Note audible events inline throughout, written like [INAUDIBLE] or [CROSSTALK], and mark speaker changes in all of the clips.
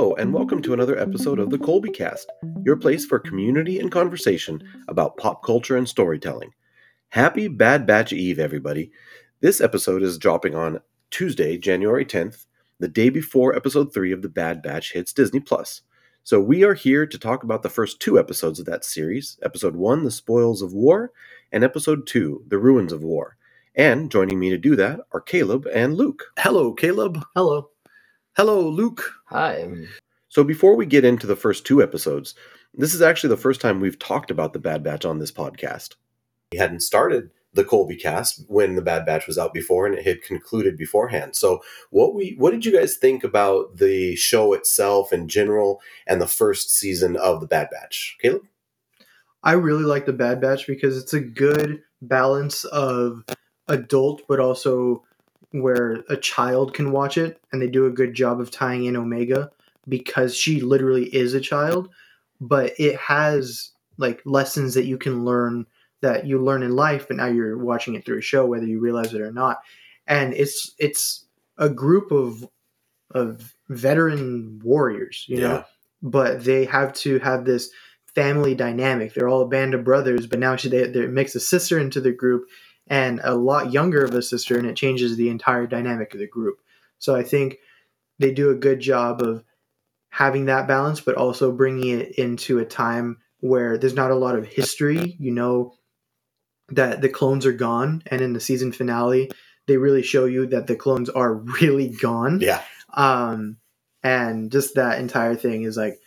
Speaker 1: Hello, and welcome to another episode of the Colby Cast, your place for community and conversation about pop culture and storytelling. Happy Bad Batch Eve, everybody. This episode is dropping on Tuesday, January 10th, the day before episode 3 of The Bad Batch hits Disney Plus. So we are here to talk about the first two episodes of that series episode 1, The Spoils of War, and episode 2, The Ruins of War. And joining me to do that are Caleb and Luke. Hello, Caleb.
Speaker 2: Hello.
Speaker 1: Hello, Luke.
Speaker 2: Hi.
Speaker 1: So before we get into the first two episodes, this is actually the first time we've talked about the Bad Batch on this podcast. We hadn't started the Colby cast when the Bad Batch was out before and it had concluded beforehand. So what we what did you guys think about the show itself in general and the first season of the Bad Batch? Caleb?
Speaker 3: I really like the Bad Batch because it's a good balance of adult but also where a child can watch it and they do a good job of tying in Omega because she literally is a child, but it has like lessons that you can learn that you learn in life, but now you're watching it through a show, whether you realize it or not. And it's it's a group of of veteran warriors, you know, but they have to have this family dynamic. They're all a band of brothers, but now she they, they mix a sister into the group and a lot younger of a sister, and it changes the entire dynamic of the group. So I think they do a good job of having that balance, but also bringing it into a time where there's not a lot of history. You know that the clones are gone, and in the season finale, they really show you that the clones are [LAUGHS] really gone.
Speaker 1: Yeah.
Speaker 3: Um, and just that entire thing is like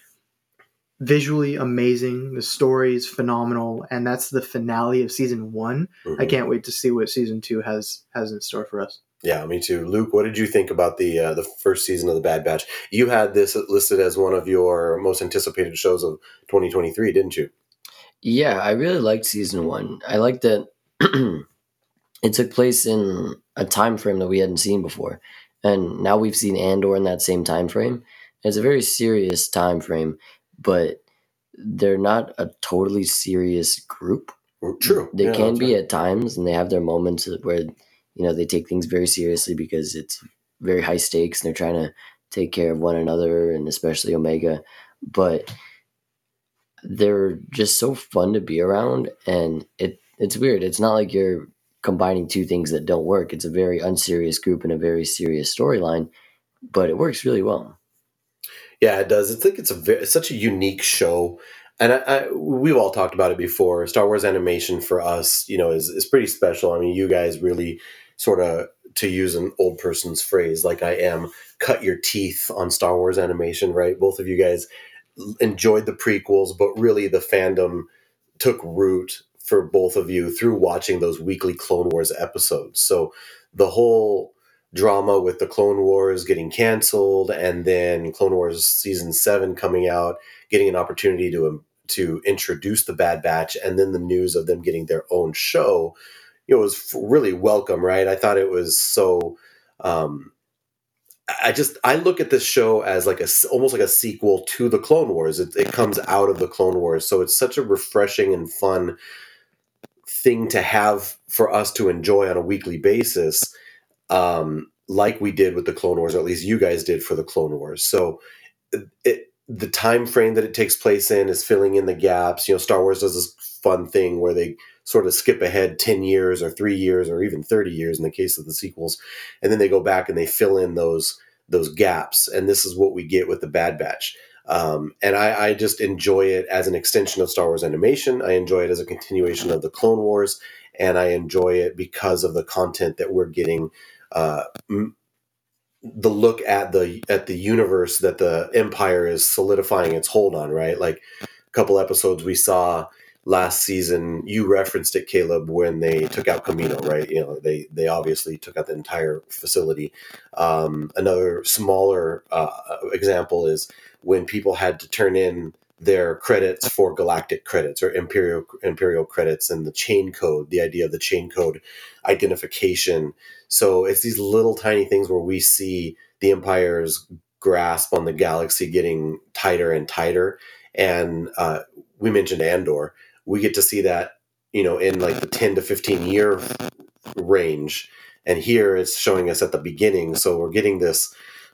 Speaker 3: visually amazing. The story is phenomenal, and that's the finale of season one.
Speaker 1: Mhm.
Speaker 3: I can't wait to see what season two has has in store for us.
Speaker 1: Yeah, me too. Luke, what did you think about the uh, the first season of the Bad Batch? You had this listed as one of your most anticipated shows of 2023, didn't you?
Speaker 2: Yeah, I really liked season one. I liked that [CLEARS THROAT] it took place in a time frame that we hadn't seen before, and now we've seen Andor in that same time frame. It's a very serious time frame, but they're not a totally serious group.
Speaker 1: True.
Speaker 2: They
Speaker 1: Yeah,
Speaker 2: can be
Speaker 1: right.
Speaker 2: at times, and they have their moments where you know they take things very seriously because it's very high stakes, and they're trying to take care of one another, and especially Omega. But they're just so fun to be around, and it it's weird. It's not like you're combining two things that don't work. It's a very unserious group and a very serious storyline, but it works really well.
Speaker 1: Yeah, it does. It's like it's a very, such a unique show, and I, I, we've all talked about it before. Star Wars animation for us, you know, is is pretty special. I mean, you guys really sort of, to use an old person's phrase, like I am, cut your teeth on Star Wars animation, right? Both of you guys enjoyed the prequels, but really the fandom took root for both of you through watching those weekly Clone Wars episodes. So the whole drama with the Clone Wars getting canceled and then Clone Wars season 7 coming out, getting an opportunity to um, to introduce the Bad Batch and then the news of them getting their own show, you know, was really welcome, right? I thought it was so um I just I look at this show as like a almost like a sequel to the Clone Wars. It, it comes out of the Clone Wars, so it's such a refreshing and fun thing to have for us to enjoy on a weekly basis, um, like we did with the Clone Wars, or at least you guys did for the Clone Wars. So it the time frame that it takes place in is filling in the gaps. You know, Star Wars does this fun thing where they sort of skip ahead 10 years or 3 years or even 30 years in the case of the sequels and then they go back and they fill in those those gaps and this is what we get with the bad batch um, and I, I just enjoy it as an extension of star wars animation i enjoy it as a continuation of the clone wars and i enjoy it because of the content that we're getting uh, the look at the at the universe that the empire is solidifying its hold on right? Like a couple episodes we saw last season you referenced it caleb when they took out camino right? You know they they obviously took out the entire facility. Um, another smaller uh, example is when people had to turn in their credits for galactic credits or imperial imperial credits and the chain code the idea of the chain code identification. So it's these little tiny things where we see the empire's grasp on the galaxy getting tighter and tighter. And uh, we mentioned andor. We get to see that you know in like the 10 to 15 year range. And here it's showing us at the beginning. So we're getting this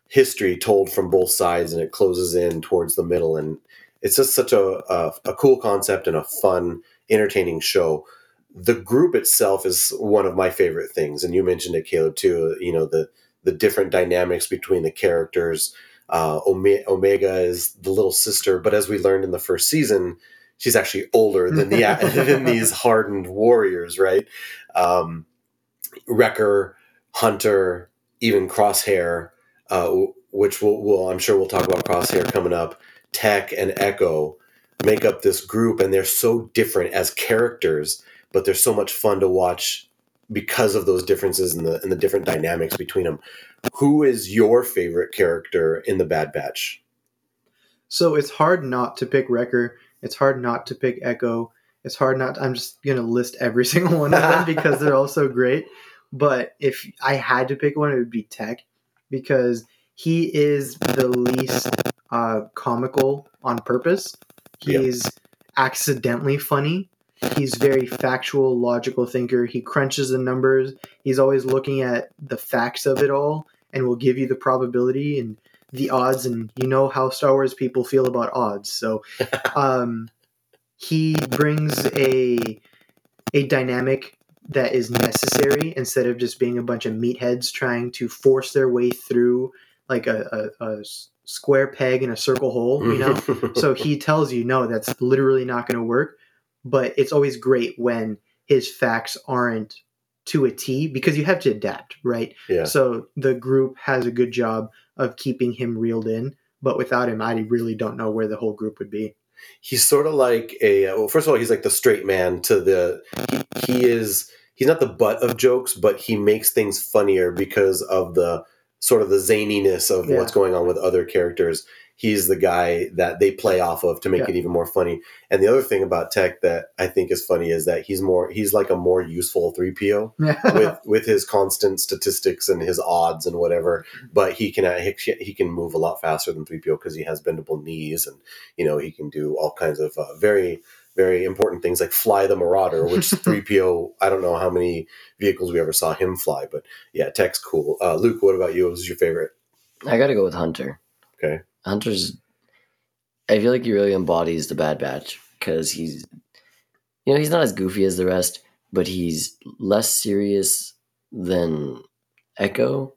Speaker 1: history told from both sides, and it closes in towards the middle, and it's just such a a, a cool concept and a fun, entertaining show. The group itself is one of my favorite things, and you mentioned it, Caleb, too. You know the the different dynamics between the characters. Uh, Ome- Omega is the little sister, but as we learned in the first season, she's actually older than the [LAUGHS] [LAUGHS] than these hardened warriors, right? Um, Wrecker, Hunter, even Crosshair, uh, which we'll, we'll, I'm sure we'll talk about Crosshair coming up. Tech and Echo make up this group, and they're so different as characters, but they're so much fun to watch because of those differences and the and the different dynamics between them. Who is your favorite character in the Bad Batch?
Speaker 3: So it's hard not to pick Wrecker. It's hard not to pick Echo. It's hard not. I'm just gonna list every [LAUGHS] single one of them because they're all so great. But if I had to pick one, it would be Tech because he is the least uh, comical on purpose. He's yep. accidentally funny. He's very factual, logical thinker. He crunches the numbers. He's always looking at the facts of it all and will give you the probability and the odds. And you know how Star Wars people feel about odds. So [LAUGHS] um, he brings a a dynamic that is necessary instead of just being a bunch of meatheads trying to force their way through like a, a, a square peg in a circle hole, you know? [LAUGHS] so he tells you, no, that's literally not going to work. But it's always great when his facts aren't to a T because you have to adapt, right?
Speaker 1: Yeah.
Speaker 3: So the group has a good job of keeping him reeled in. But without him, I really don't know where the whole group would be.
Speaker 1: He's sort of like a uh, well. First of all, he's like the straight man to the. He, he is. He's not the butt of jokes, but he makes things funnier because of the sort of the zaniness of yeah. what's going on with other characters. He's the guy that they play off of to make yeah. it even more funny. And the other thing about Tech that I think is funny is that he's more he's like a more useful 3PO [LAUGHS] with with his constant statistics and his odds and whatever, but he can he, can move a lot faster than 3PO because he has bendable knees and you know, he can do all kinds of uh, very very important things like fly the Marauder, which [LAUGHS] 3PO, I don't know how many vehicles we ever saw him fly, but yeah, Tech's cool. Uh, Luke, what about you? What was your favorite?
Speaker 2: I got to go with Hunter.
Speaker 1: Okay.
Speaker 2: Hunter's, I feel like he really embodies the Bad Batch because he's, you know, he's not as goofy as the rest, but he's less serious than Echo.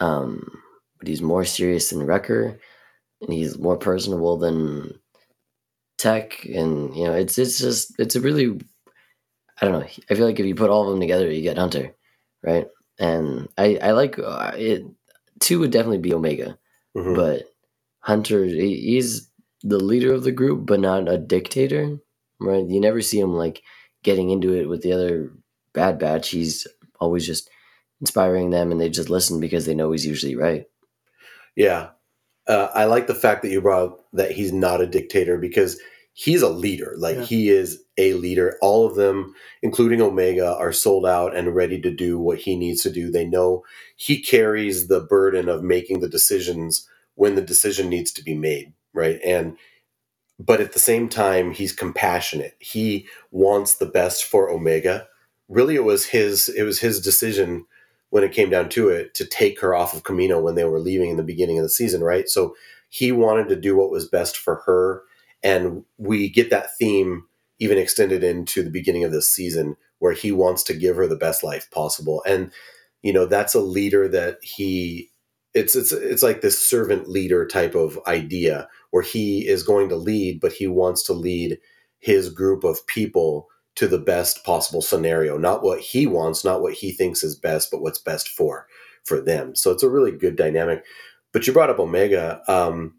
Speaker 2: Um, but he's more serious than Wrecker, and he's more personable than tech and you know it's it's just it's a really i don't know i feel like if you put all of them together you get hunter right? And i i like uh, it two would definitely be omega mm-hmm. but hunter he, he's the leader of the group but not a dictator right? You never see him like getting into it with the other bad batch. He's always just inspiring them and they just listen because they know he's usually right.
Speaker 1: Yeah uh, I like the fact that you brought up that he's not a dictator because he's a leader. Like yeah. he is a leader. All of them, including Omega, are sold out and ready to do what he needs to do. They know he carries the burden of making the decisions when the decision needs to be made, right? And but at the same time, he's compassionate. He wants the best for Omega. Really, it was his it was his decision when it came down to it to take her off of Camino when they were leaving in the beginning of the season, right? So he wanted to do what was best for her and we get that theme even extended into the beginning of this season where he wants to give her the best life possible and you know that's a leader that he it's it's it's like this servant leader type of idea where he is going to lead but he wants to lead his group of people to the best possible scenario not what he wants not what he thinks is best but what's best for for them. So it's a really good dynamic. But you brought up omega. Um,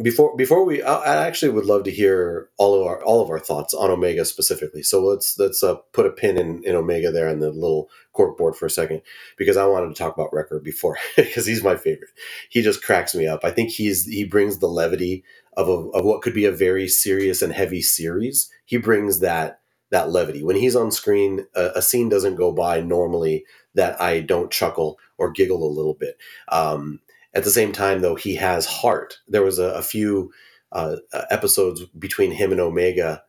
Speaker 1: before before we I, actually would love to hear all of our all of our thoughts on omega specifically. So let's let's uh, put a pin in, in omega there in the little cork board for a second because i wanted to talk about Wrecker before [LAUGHS] because he's my favorite. He just cracks me up. I think he's he brings the levity of, a, of what could be a very serious and heavy series. He brings that that levity when he's on screen a, a scene doesn't go by normally that i don't chuckle or giggle a little bit um, at the same time, though, he has heart. There was a, a few uh, episodes between him and Omega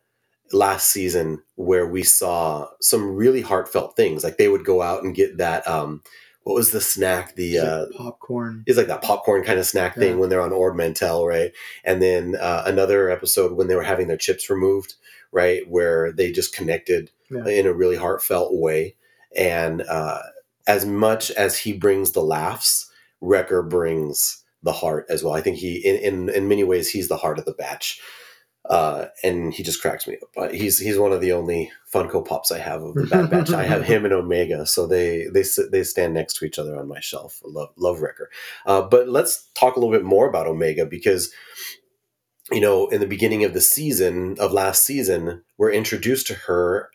Speaker 1: last season where we saw some really heartfelt things. Like they would go out and get that um, what was the snack? The
Speaker 3: It's
Speaker 1: uh,
Speaker 3: like popcorn.
Speaker 1: It's like that popcorn kind of snack thing when they're on Ord Mantell, right? And then uh, another episode when they were having their chips removed, right, where they just connected
Speaker 3: Yeah.
Speaker 1: in a really heartfelt way. And uh, as much as he brings the laughs, Wrecker brings the heart as well. I think he, in in, in many ways, he's the heart of the batch. Uh, and he just cracks me up. Uh, he's he's one of the only Funko Pops I have of the Bad Batch. I have [LAUGHS] him and Omega, so they they sit, they stand next to each other on my shelf. Love love Wrecker. Uh, but let's talk a little bit more about Omega because you know in the beginning of the season of last season, we're introduced to her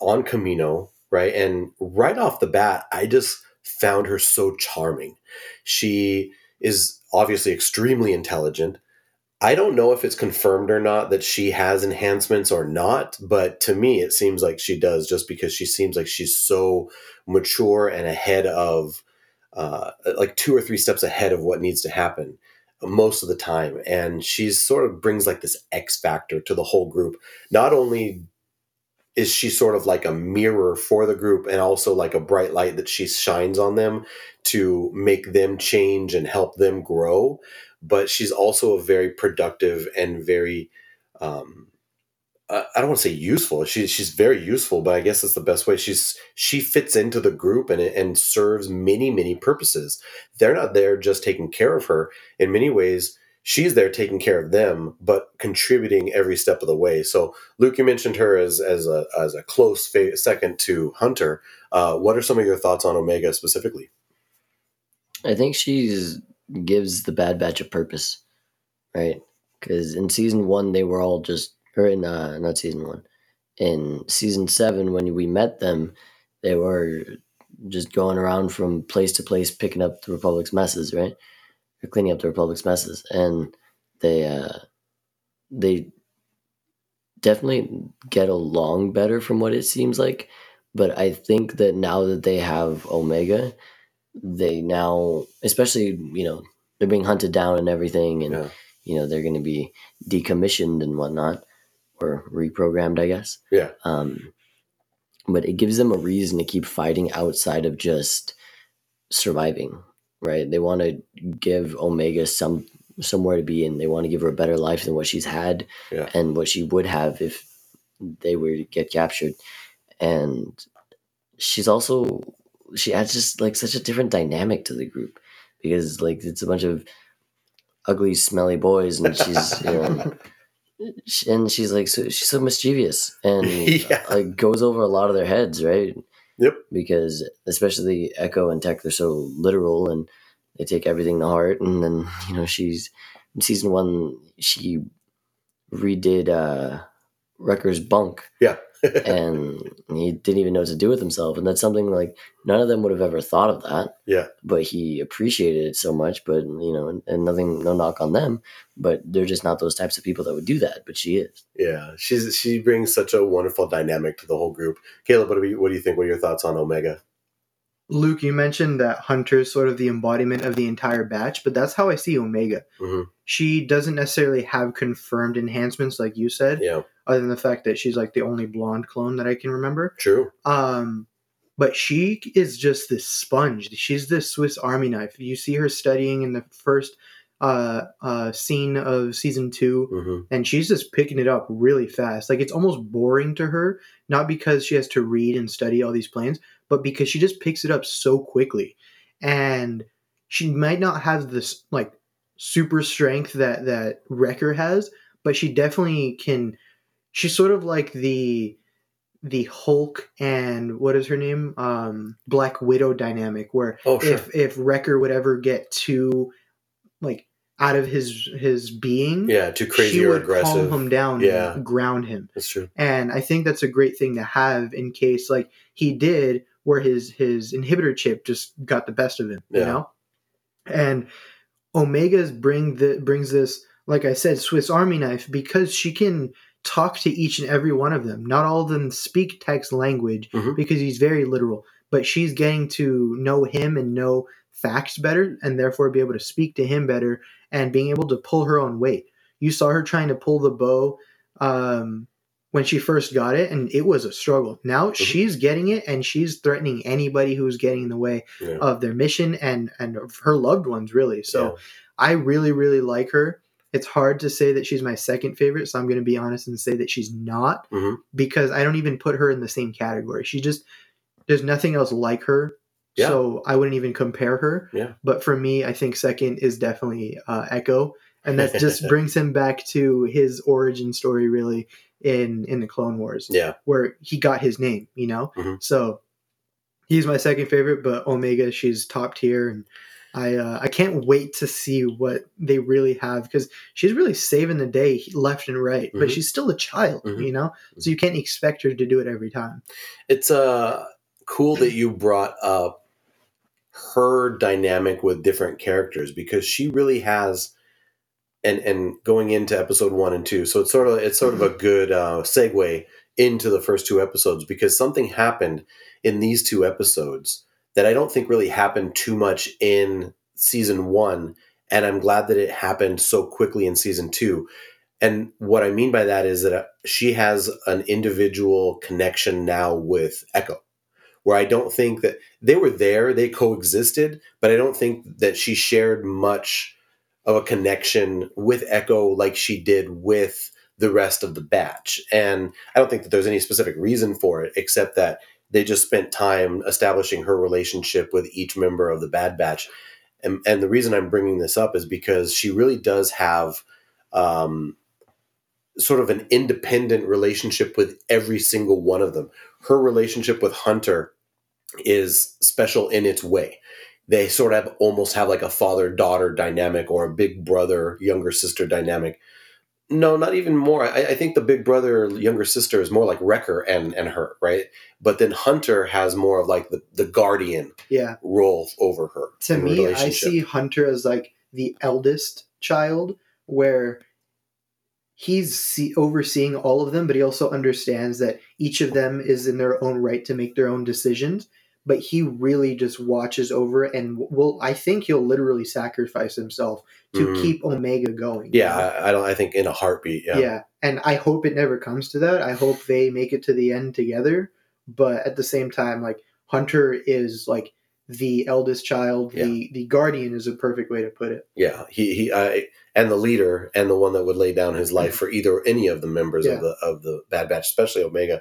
Speaker 1: on Camino, right? And right off the bat, I just found her so charming. She is obviously extremely intelligent. I don't know if it's confirmed or not that she has enhancements or not, but to me, it seems like she does just because she seems like she's so mature and ahead of, uh, like two or three steps ahead of what needs to happen most of the time. And she's sort of brings like this X factor to the whole group. Not only is she sort of like a mirror for the group and also like a bright light that she shines on them to make them change and help them grow but she's also a very productive and very um I don't want to say useful. She's she's very useful, but I guess that's the best way. She's she fits into the group and and serves many many purposes. They're not there just taking care of her. In many ways, she's there taking care of them, but contributing every step of the way. So, Luke, you mentioned her as as a as a close fa- second to Hunter. Uh, what are some of your thoughts on Omega specifically?
Speaker 2: I think she's gives the Bad Batch a purpose, right? Because in season one they were all just, or in uh, not season one, in season seven when we met them, they were just going around from place to place picking up the Republic's messes, right? Or cleaning up the Republic's messes, and they uh, they definitely get along better from what it seems like. But I think that now that they have Omega, they now, especially you know, they're being hunted down and everything, and
Speaker 1: Yeah.
Speaker 2: you know they're going to be decommissioned and whatnot, or reprogrammed, I guess.
Speaker 1: Yeah.
Speaker 2: Um, but it gives them a reason to keep fighting outside of just surviving, right? They want to give Omega some somewhere to be in. They want to give her a better life than what she's had,
Speaker 1: Yeah.
Speaker 2: and what she would have if they were to get captured. And she's also she adds just like such a different dynamic to the group because like it's a bunch of ugly, smelly boys, and she's you know, [LAUGHS] and she's like so, she's so mischievous and [LAUGHS]
Speaker 1: Yeah.
Speaker 2: like goes over a lot of their heads, right?
Speaker 1: Yep.
Speaker 2: Because especially Echo and Tech, they're so literal and they take everything to heart. And then you know she's in season one, she redid uh, Wrecker's bunk
Speaker 1: Yeah.
Speaker 2: And he didn't even know what to do with himself. And that's something like none of them would have ever thought of that.
Speaker 1: Yeah.
Speaker 2: But he appreciated it so much. But you know, and, and nothing, no knock on them. But they're just not those types of people that would do that. But she is.
Speaker 1: Yeah, she's she brings such a wonderful dynamic to the whole group. Caleb, what do you what do you think? What are your thoughts on Omega?
Speaker 3: Luke, you mentioned that Hunter's sort of the embodiment of the entire batch, but that's how I see Omega.
Speaker 1: Mhm.
Speaker 3: She doesn't necessarily have confirmed enhancements like you said,
Speaker 1: Yeah,
Speaker 3: other than the fact that she's like the only blonde clone that I can remember.
Speaker 1: true.
Speaker 3: Um, but she is just this sponge. She's this Swiss Army knife. You see her studying in the first uh, uh, scene of season two,
Speaker 1: hmm
Speaker 3: and she's just picking it up really fast. Like it's almost boring to her, not because she has to read and study all these plans, but because she just picks it up so quickly. And she might not have this like super strength that that Wrecker has, but she definitely can. She's sort of like the the Hulk and what is her name, um, Black Widow dynamic, where
Speaker 1: Oh, sure.
Speaker 3: if if Wrecker would ever get too like out of his his being,
Speaker 1: yeah, too crazy
Speaker 3: she
Speaker 1: or
Speaker 3: would
Speaker 1: aggressive.
Speaker 3: calm him down
Speaker 1: Yeah.
Speaker 3: and ground him.
Speaker 1: That's true.
Speaker 3: And I think that's a great thing to have in case like he did where his his inhibitor chip just got the best of him, you know? And Omega's bring the brings this, like I said, Swiss Army knife because she can talk to each and every one of them. Not all of them speak Tech's language
Speaker 1: Mhm.
Speaker 3: because he's very literal, but she's getting to know him and know facts better and therefore be able to speak to him better and being able to pull her own weight. You saw her trying to pull the bow um, when she first got it, and it was a struggle. Now
Speaker 1: Mm-hmm.
Speaker 3: she's getting it, and she's threatening anybody who's getting in the way
Speaker 1: Yeah.
Speaker 3: of their mission and and of her loved ones, really. So
Speaker 1: Yeah.
Speaker 3: I really, really like her. It's hard to say that she's my second favorite, so I'm going to be honest and say that she's not
Speaker 1: Mhm.
Speaker 3: because I don't even put her in the same category. She just there's nothing else like her,
Speaker 1: Yeah.
Speaker 3: so I wouldn't even compare her.
Speaker 1: Yeah.
Speaker 3: But for me, I think second is definitely uh, Echo, and that just [LAUGHS] brings him back to his origin story, really in in the Clone Wars,
Speaker 1: Yeah.
Speaker 3: where he got his name. You know,
Speaker 1: Mhm.
Speaker 3: so he's my second favorite, but Omega, she's top tier, and I uh, I can't wait to see what they really have because she's really saving the day left and right, but
Speaker 1: Mhm.
Speaker 3: she's still a child,
Speaker 1: Mhm.
Speaker 3: you know, so you can't expect her to do it every time.
Speaker 1: It's uh cool that you brought up her dynamic with different characters because she really has and and going into episode one and two so it's sort of it's sort of a good uh, segue into the first two episodes because something happened in these two episodes that i don't think really happened too much in season one and i'm glad that it happened so quickly in season two and what i mean by that is that uh, she has an individual connection now with echo where i don't think that they were there they coexisted but i don't think that she shared much of a connection with Echo like she did with the rest of the batch. And I don't think that there's any specific reason for it, except that they just spent time establishing her relationship with each member of the Bad Batch. And, and the reason I'm bringing this up is because she really does have um, sort of an independent relationship with every single one of them. Her relationship with Hunter is special in its way they sort of almost have like a father daughter dynamic or a big brother younger sister dynamic. No, not even more. I, I think the big brother younger sister is more like Wrecker and and her, right? But then Hunter has more of like the, the guardian
Speaker 3: Yeah,
Speaker 1: role over her.
Speaker 3: to me, I see Hunter as like the eldest child, where he's see- overseeing all of them, but he also understands that each of them is in their own right to make their own decisions. But he really just watches over and will. I think he'll literally sacrifice himself to
Speaker 1: Mhm.
Speaker 3: keep Omega going.
Speaker 1: Yeah, I, I don't. I think in a heartbeat. Yeah.
Speaker 3: yeah. And I hope it never comes to that. I hope they make it to the end together. But at the same time, like Hunter is like the eldest child. yeah. The the guardian is a perfect way to put it.
Speaker 1: Yeah, he he I, and the leader and the one that would lay down his life for either any of the members
Speaker 3: Yeah.
Speaker 1: of the of the Bad Batch, especially Omega.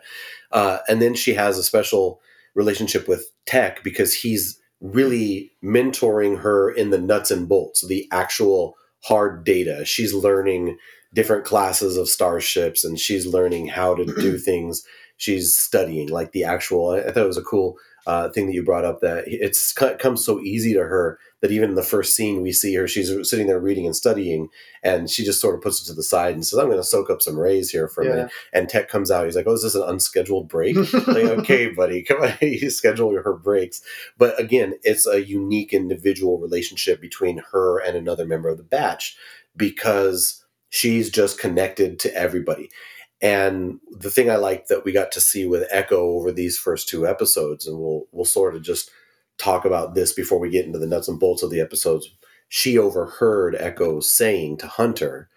Speaker 1: Uh, and then she has a special relationship with Tech because he's really mentoring her in the nuts and bolts, the actual hard data. She's learning different classes of starships and she's learning how to do [CLEARS THROAT] things. She's studying like the actual. I thought it was a cool uh, thing that you brought up that it's it comes so easy to her that even in the first scene we see her she's sitting there reading and studying and she just sort of puts it to the side and says i'm going to soak up some rays here for a
Speaker 3: Yeah.
Speaker 1: minute and tech comes out he's like oh is this an unscheduled break? [LAUGHS] Like okay buddy come on [LAUGHS] you schedule her breaks. But again it's a unique individual relationship between her and another member of the batch because she's just connected to everybody and the thing I like that we got to see with Echo over these first two episodes, and we'll we'll sort of just talk about this before we get into the nuts and bolts of the episodes. She overheard Echo saying to Hunter,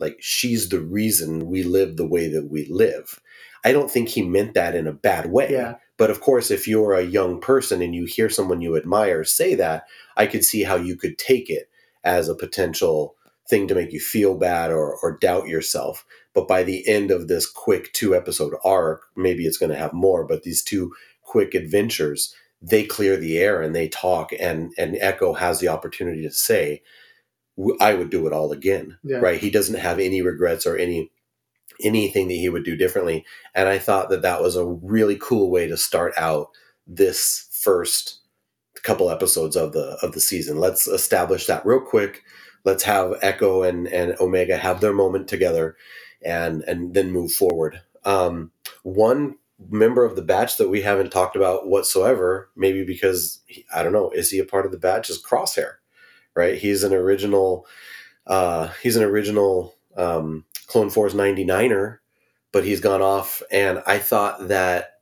Speaker 1: like, she's the reason we live the way that we live. I don't think he meant that in a bad way.
Speaker 3: Yeah.
Speaker 1: But of course, if you're a young person and you hear someone you admire say that, I could see how you could take it as a potential thing to make you feel bad or, or doubt yourself. But by the end of this quick two episode arc, maybe it's going to have more, but these two quick adventures, they clear the air and they talk, and, and Echo has the opportunity to say, I would do it all again.
Speaker 3: Yeah.
Speaker 1: Right? He doesn't have any regrets or any anything that he would do differently. And I thought that that was a really cool way to start out this first couple episodes of the of the season. Let's establish that real quick. Let's have Echo and and Omega have their moment together, and and then move forward. Um, one member of the batch that we haven't talked about whatsoever, maybe because I don't know, is he a part of the batch? Is Crosshair, right? He's an original. Uh, he's an original um, Clone Force 99er, but he's gone off. And I thought that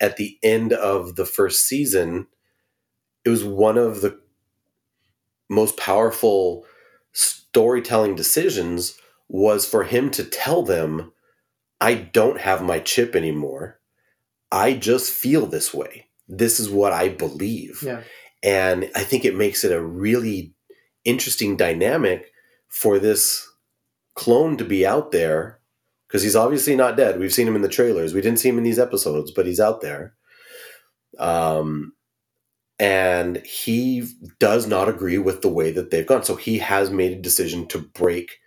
Speaker 1: at the end of the first season, it was one of the most powerful storytelling decisions was for him to tell them I don't have my chip anymore. I just feel this way. This is what I believe.
Speaker 3: Yeah.
Speaker 1: And I think it makes it a really interesting dynamic for this clone to be out there because he's obviously not dead. We've seen him in the trailers. We didn't see him in these episodes, but he's out there. Um, and he does not agree with the way that they've gone. So he has made a decision to break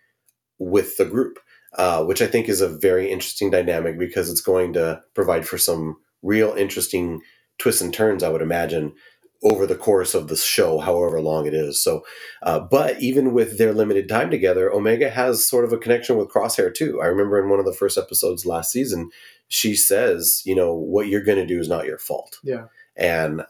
Speaker 1: with the group, uh, which I think is a very interesting dynamic because it's going to provide for some real interesting twists and turns, I would imagine, over the course of the show, however long it is. So, uh, but even with their limited time together, Omega has sort of a connection with Crosshair too. I remember in one of the first episodes last season, she says, you know, what you're going to do is not your fault.
Speaker 3: Yeah.
Speaker 1: And,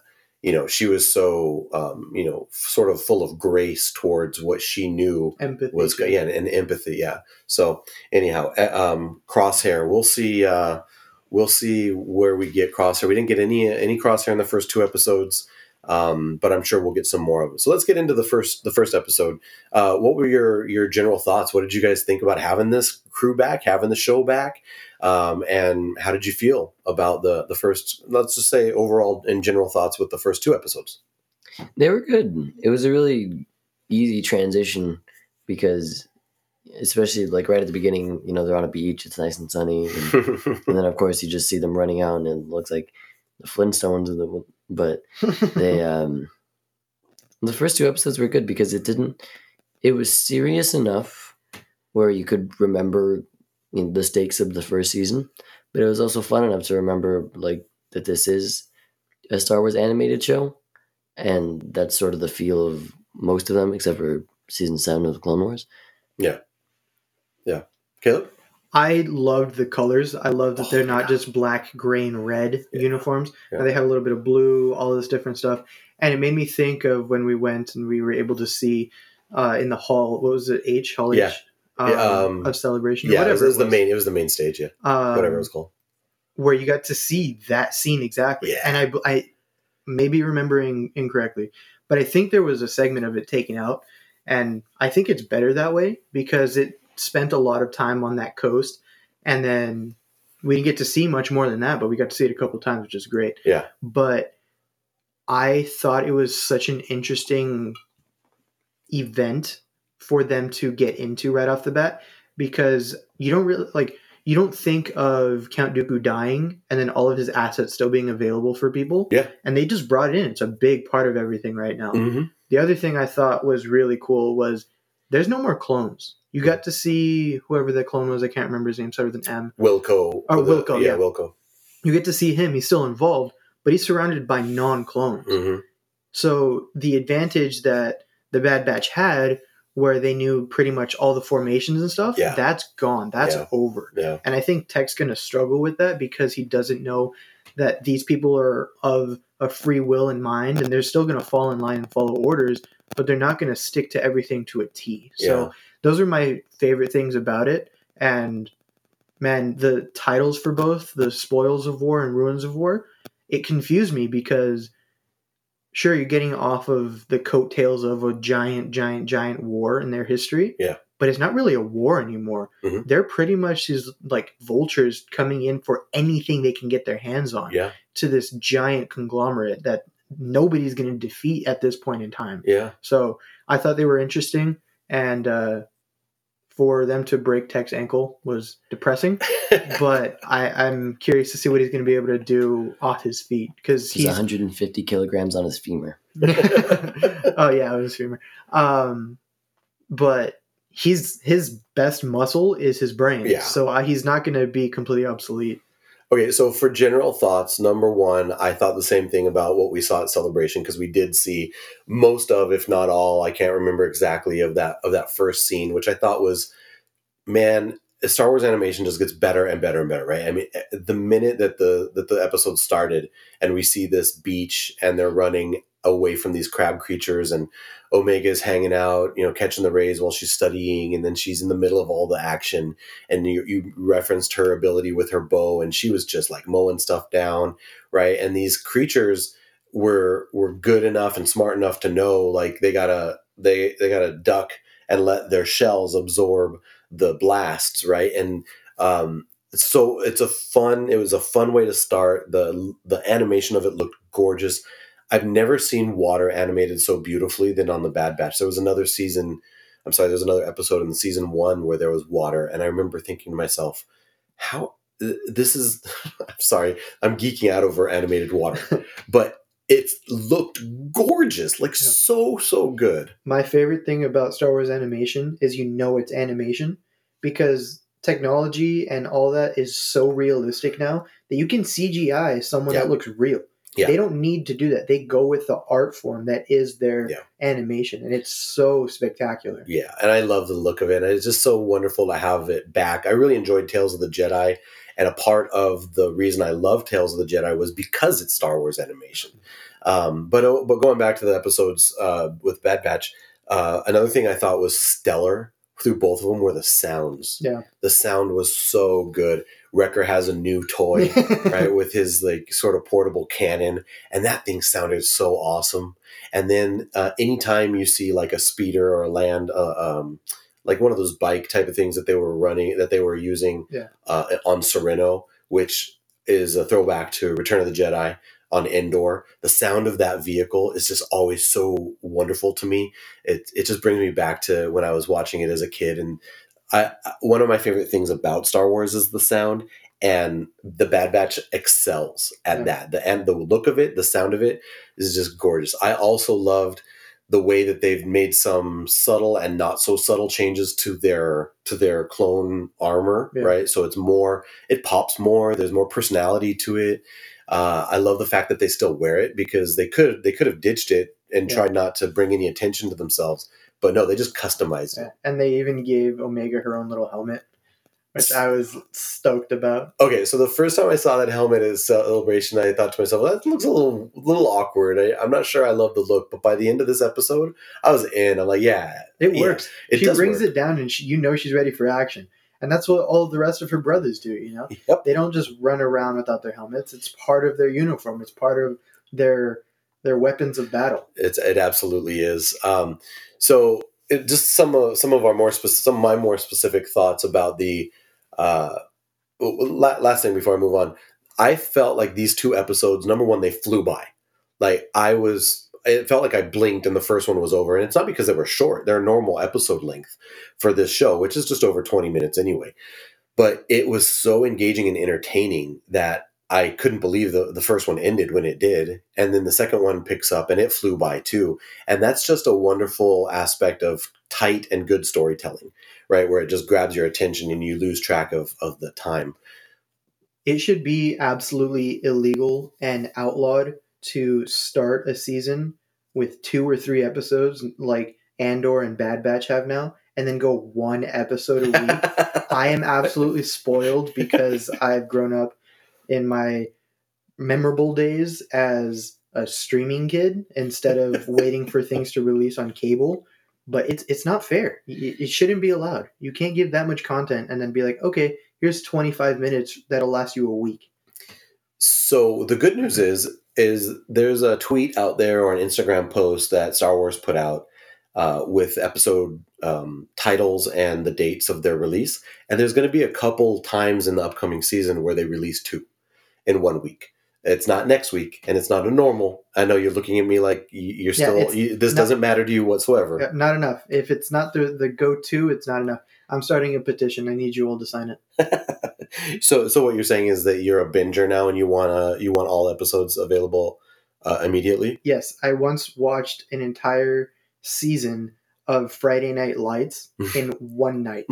Speaker 1: you know, she was so, um, you know, sort of full of grace towards what she knew
Speaker 3: Empathy.
Speaker 1: was yeah and, and empathy yeah. So anyhow uh, um crosshair we'll see uh we'll see where we get crosshair. We didn't get any any crosshair in the first two episodes um but i'm sure we'll get some more of it so let's get into the first the first episode. Uh what were your your general thoughts? What did you guys think about having this crew back having the show back um and how did you feel about the the first let's just say overall in general thoughts with the first two episodes
Speaker 2: They were good. It was a really easy transition because, especially like right at the beginning, you know, they're on a beach, it's nice and sunny, and, [LAUGHS] and then of course you just see them running out, and it looks like the Flintstones. The, but they, [LAUGHS] um, the first two episodes were good because it didn't. It was serious enough where you could remember you know, the stakes of the first season, but it was also fun enough to remember like that this is a Star Wars animated show and that's sort of the feel of most of them, except for season seven of the Clone Wars. Yeah, yeah.
Speaker 1: Caleb
Speaker 3: I loved the colors. I love that
Speaker 1: Oh,
Speaker 3: they're not
Speaker 1: yeah.
Speaker 3: just black, gray, and red
Speaker 1: Yeah.
Speaker 3: uniforms.
Speaker 1: Yeah.
Speaker 3: They have a little bit of blue, all this different stuff. And it made me think of when we went and we were able to see uh, in the hall, what was it, H? Hall
Speaker 1: Yeah.
Speaker 3: H? Um,
Speaker 1: um,
Speaker 3: of celebration.
Speaker 1: yeah it was,
Speaker 3: whatever
Speaker 1: it was the main it was the main stage yeah
Speaker 3: Um,
Speaker 1: whatever it was called
Speaker 3: where you got to see that scene exactly.
Speaker 1: Yeah.
Speaker 3: And I, I may be remembering incorrectly, but I think there was a segment of it taken out. And I think it's better that way because it spent a lot of time on that coast. And then we didn't get to see much more than that, but we got to see it a couple times, which is great.
Speaker 1: Yeah.
Speaker 3: But I thought it was such an interesting event for them to get into right off the bat because you don't really like you don't think of Count Dooku dying and then all of his assets still being available for people.
Speaker 1: Yeah.
Speaker 3: And they just brought it in. It's a big part of everything right now.
Speaker 1: mm-hmm.
Speaker 3: The other thing I thought was really cool was there's no more clones. You got to see whoever the clone was, I can't remember his name, started with an M.
Speaker 1: Wilco.
Speaker 3: Oh,
Speaker 1: the-
Speaker 3: Wilco,
Speaker 1: yeah,
Speaker 3: yeah.
Speaker 1: Wilco.
Speaker 3: You get to see him, he's still involved, but he's surrounded by non clones.
Speaker 1: hmm
Speaker 3: So the advantage that the Bad Batch had, where they knew pretty much all the formations and stuff,
Speaker 1: Yeah.
Speaker 3: that's gone. That's
Speaker 1: Yeah.
Speaker 3: over.
Speaker 1: Yeah.
Speaker 3: And I think Tech's going to struggle with that because he doesn't know that these people are of a free will in mind and they're still going to fall in line and follow orders, but they're not going to stick to everything to a T. So
Speaker 1: Yeah.
Speaker 3: those are my favorite things about it. And man, the titles for both, the Spoils of War and Ruins of War, it confused me because sure you're getting off of the coattails of a giant, giant, giant war in their history.
Speaker 1: Yeah.
Speaker 3: But it's not really a war anymore.
Speaker 1: Mhm.
Speaker 3: They're pretty much these like vultures coming in for anything they can get their hands on
Speaker 1: Yeah.
Speaker 3: to this giant conglomerate that nobody's going to defeat at this point in time.
Speaker 1: Yeah.
Speaker 3: So I thought they were interesting, and uh, for them to break Tech's ankle was depressing. but I, I'm curious to see what he's going to be able to do off his feet because
Speaker 2: He's
Speaker 3: he's.
Speaker 2: 150 kilograms on his femur. [LAUGHS]
Speaker 3: oh yeah, on his femur. Um, but he's his best muscle is his brain.
Speaker 1: Yeah.
Speaker 3: So uh, he's not going to be completely obsolete.
Speaker 1: Okay, so for general thoughts, number one, I thought the same thing about what we saw at Celebration because we did see most of, if not all, I can't remember exactly of that of that first scene, which I thought was, man, Star Wars animation just gets better and better and better, right? I mean, eh, the minute that the that the episode started and we see this beach and they're running away from these crab creatures and Omega's hanging out, you know, catching the rays while she's studying, and then she's in the middle of all the action and you, you referenced her ability with her bow and she was just like mowing stuff down right and these creatures were were good enough and smart enough to know like they gotta they they gotta duck and let their shells absorb the blasts right and um so it's a fun. It was a fun way to start. the The animation of it looked gorgeous. I've never seen water animated so beautifully than on the Bad Batch. There was another season. I'm sorry. There was another episode in season one where there was water, and I remember thinking to myself, "How this is?" [LAUGHS] I'm sorry. I'm geeking out over animated water, [LAUGHS] but it looked gorgeous, like yeah. so so good.
Speaker 3: My favorite thing about Star Wars animation is you know it's animation because technology and all that is so realistic now that you can CGI someone yeah. that looks real. Yeah. They don't need to do that. They go with the art form that is their yeah. animation, and it's so spectacular.
Speaker 1: Yeah, and I love the look of it. It's just so wonderful to have it back. I really enjoyed Tales of the Jedi, and a part of the reason I love Tales of the Jedi was because it's Star Wars animation. Um, but uh, but going back to the episodes uh, with Bad Batch, uh, another thing I thought was stellar through both of them were the sounds.
Speaker 3: Yeah.
Speaker 1: The sound was so good. Wrecker has a new toy, [LAUGHS] right, with his like sort of portable cannon, and that thing sounded so awesome. And then uh, anytime you see like a speeder or a land, uh, um, like one of those bike type of things that they were running, that they were using
Speaker 3: yeah.
Speaker 1: uh, on Serenno, which is a throwback to Return of the Jedi on Endor. The sound of that vehicle is just always so wonderful to me. It it just brings me back to when I was watching it as a kid. And I one of my favorite things about Star Wars is the sound, and the Bad Batch excels at yeah. that. The and the look of it, the sound of it is just gorgeous. I also loved the way that they've made some subtle and not so subtle changes to their to their clone armor, yeah. right? So it's more it pops more, there's more personality to it. Uh, I love the fact that they still wear it because they could they could have ditched it and yeah. tried not to bring any attention to themselves, but no, they just customized it.
Speaker 3: And they even gave Omega her own little helmet, which I was stoked about.
Speaker 1: Okay, so the first time I saw that helmet at Celebration, I thought to myself, well, "That looks a little little awkward." I, am not sure I love the look, but by the end of this episode, I was in. I'm like, "Yeah,
Speaker 3: it works." Yeah, it she brings work. it down, and she, you know she's ready for action and that's what all the rest of her brothers do. You know,
Speaker 1: yep.
Speaker 3: they don't just run around without their helmets. It's part of their uniform. It's part of their their weapons of battle.
Speaker 1: It's it absolutely is. Um, so it, just some of some of our more some of my more specific thoughts about the uh, last thing before I move on. I felt like these two episodes. Number one, they flew by. Like I was it felt like I blinked and the first one was over. And it's not because they were short; they're normal episode length for this show, which is just over twenty minutes anyway. But it was so engaging and entertaining that I couldn't believe the, the first one ended when it did. And then the second one picks up and it flew by too. And that's just a wonderful aspect of tight and good storytelling, right? Where it just grabs your attention and you lose track of, of the time.
Speaker 3: It should be absolutely illegal and outlawed to start a season with two or three episodes like Andor and Bad Batch have now, and then go one episode a week. [LAUGHS] I am absolutely spoiled because [LAUGHS] I've grown up in my memorable days as a streaming kid instead of [LAUGHS] waiting for things to release on cable. But it's it's not fair. It shouldn't be allowed. You can't give that much content and then be like, okay, here's 25 minutes that'll last you a week.
Speaker 1: So the good news is is there's a tweet out there or an Instagram post that Star Wars put out uh, with episode um, titles and the dates of their release, and there's going to be a couple times in the upcoming season where they release two in one week. It's not next week, and it's not a normal. I know you're looking at me like you're still. Yeah, you, this not, doesn't matter to you whatsoever.
Speaker 3: Not enough. If it's not the the go to, it's not enough. I'm starting a petition. I need you all to sign
Speaker 1: it. [LAUGHS] so, so what you're saying is that you're a binger now, and you wanna you want all episodes available uh, immediately.
Speaker 3: Yes, I once watched an entire season of Friday Night Lights [LAUGHS] in one night.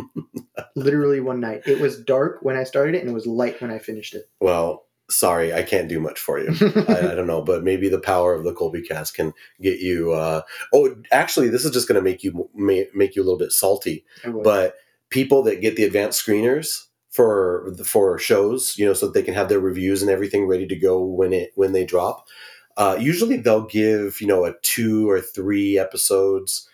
Speaker 3: Literally one night. It was dark when I started it, and it was light when I finished it.
Speaker 1: Well, sorry, I can't do much for you. [LAUGHS] I, I, don't know, but maybe the power of the Colby cast can get you. Uh, oh, actually, this is just going to make you make you a little bit salty. But people that get the advanced screeners for for shows, you know, so that they can have their reviews and everything ready to go when it when they drop. Uh, usually, they'll give you know a two or three episodes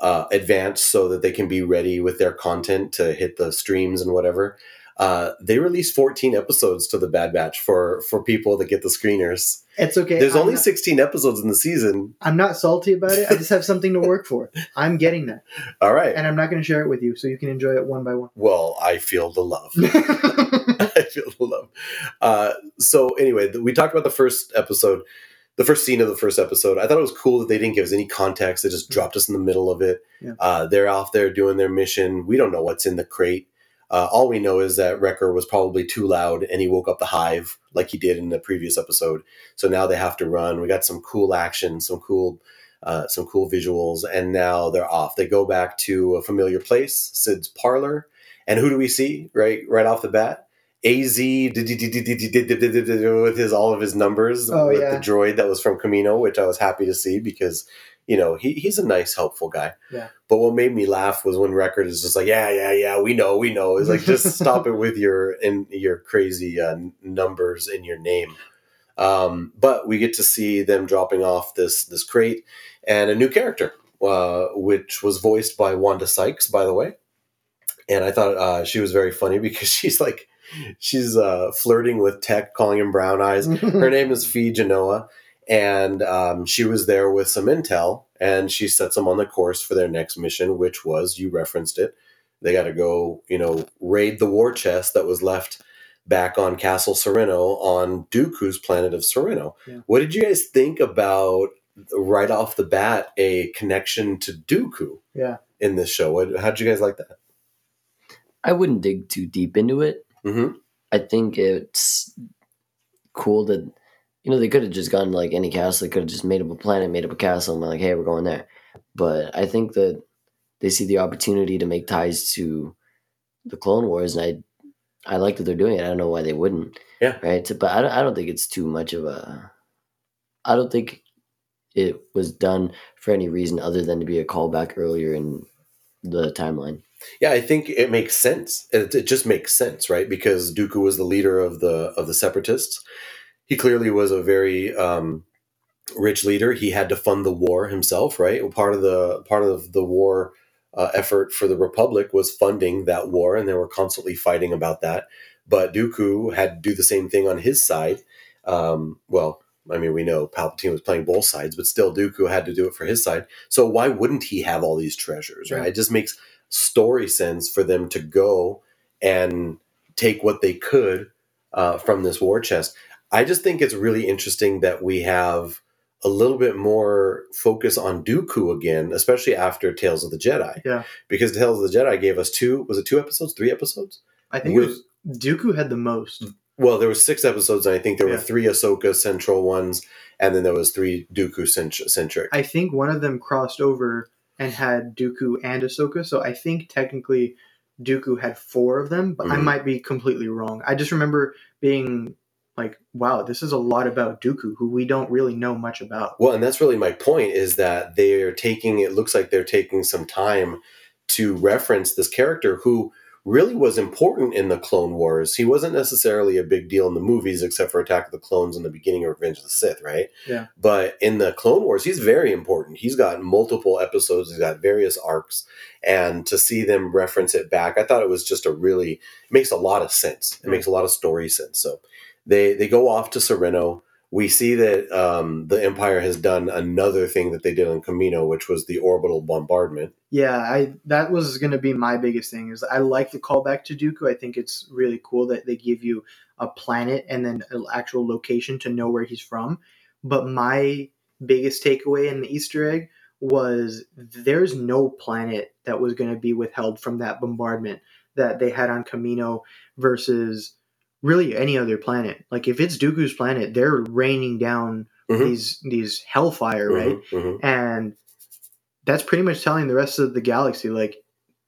Speaker 1: uh, advance so that they can be ready with their content to hit the streams and whatever uh, they released 14 episodes to the Bad Batch for for people that get the screeners.
Speaker 3: It's okay.
Speaker 1: There's I'm only not, 16 episodes in the season.
Speaker 3: I'm not salty about it. I just have something to [LAUGHS] work for. I'm getting that.
Speaker 1: All right.
Speaker 3: And I'm not going to share it with you, so you can enjoy it one by one.
Speaker 1: Well, I feel the love. [LAUGHS] [LAUGHS] I feel the love. Uh, so anyway, we talked about the first episode, the first scene of the first episode. I thought it was cool that they didn't give us any context. They just dropped us in the middle of it.
Speaker 3: Yeah.
Speaker 1: Uh, they're off there doing their mission. We don't know what's in the crate. Uh, all we know is that Wrecker was probably too loud and he woke up the hive like he did in the previous episode. So now they have to run. We got some cool action, some cool, uh, some cool visuals, and now they're off. They go back to a familiar place, Cid's parlor, and who do we see right right off the bat? Az with his all of his numbers
Speaker 3: Oh,
Speaker 1: with
Speaker 3: yeah.
Speaker 1: the droid that was from Kamino, which I was happy to see because you know he, he's a nice, helpful guy.
Speaker 3: Yeah.
Speaker 1: But what made me laugh was when Record is just like, yeah, yeah, yeah, we know, we know. It's like just stop it with your in your crazy uh, numbers in your name. Um, but we get to see them dropping off this this crate and a new character, uh, which was voiced by Wanda Sykes, by the way. And I thought uh, she was very funny [LAUGHS] because she's like she's uh, flirting with Tech, calling him Brown Eyes. Her [LAUGHS] name is Phee Genoa, and um, she was there with some intel, and she sets them on the course for their next mission, which was you referenced it. They got to go, you know, raid the war chest that was left back on Castle Serenno on Dooku's planet of Serenno.
Speaker 3: Yeah.
Speaker 1: What did you guys think about right off the bat a connection to Dooku
Speaker 3: yeah.
Speaker 1: in this show? How'd you guys like that?
Speaker 2: I wouldn't dig too deep into it.
Speaker 1: Mm-hmm.
Speaker 2: I think it's cool that you know they could have just gone to like any castle. They could have just made up a planet, made up a castle, and been like, "Hey, we're going there." But I think that they see the opportunity to make ties to the Clone Wars, and I I like that they're doing it. I don't know why they wouldn't.
Speaker 1: Yeah.
Speaker 2: Right. But I don't, I don't think it's too much of a. I don't think it was done for any reason other than to be a callback earlier in the timeline.
Speaker 1: Yeah, I think it makes sense. It, it just makes sense, right? Because Dooku was the leader of the of the separatists. He clearly was a very um, rich leader. He had to fund the war himself, right? Part of the part of the war uh, effort for the Republic was funding that war, and they were constantly fighting about that. But Dooku had to do the same thing on his side. Um, well, I mean, we know Palpatine was playing both sides, but still, Dooku had to do it for his side. So why wouldn't he have all these treasures, right?
Speaker 3: Yeah.
Speaker 1: It just makes story sense for them to go and take what they could uh, from this war chest. I just think it's really interesting that we have a little bit more focus on Dooku again, especially after Tales of the Jedi.
Speaker 3: Yeah.
Speaker 1: Because Tales of the Jedi gave us two, was it two episodes, three episodes?
Speaker 3: I think
Speaker 1: With-
Speaker 3: it was Dooku had the most.
Speaker 1: Well, there was six episodes, and I think there were three Ahsoka central ones, and then there was three Dooku centric.
Speaker 3: I think one of them crossed over and had Dooku and Ahsoka. So I think technically Dooku had four of them, but I
Speaker 1: Mhm.
Speaker 3: might be completely wrong. I just remember being like, "Wow, this is a lot about Dooku, who we don't really know much about."
Speaker 1: Well, and that's really my point is that they're taking it looks like they're taking some time to reference this character who really was important in the Clone Wars. He wasn't necessarily a big deal in the movies except for Attack of the Clones and the beginning of Revenge of the Sith, right?
Speaker 3: Yeah.
Speaker 1: But in the Clone Wars, he's very important. He's got multiple episodes, he's got various arcs, and to see them reference it back, I thought it was just a really it makes a lot of sense. It
Speaker 3: Yeah.
Speaker 1: makes a lot of story sense. So they they go off to Serenno we see that um, the Empire has done another thing that they did on Kamino, which was the orbital bombardment.
Speaker 3: Yeah, I that was going to be my biggest thing. Is I like the callback to Dooku. I think it's really cool that they give you a planet and then an actual location to know where he's from. But my biggest takeaway in the Easter egg was there's no planet that was going to be withheld from that bombardment that they had on Kamino versus really any other planet. Like if it's Dooku's planet, they're raining down
Speaker 1: Mhm.
Speaker 3: these these hellfire, right?
Speaker 1: Mhm, mhm.
Speaker 3: and that's pretty much telling the rest of the galaxy like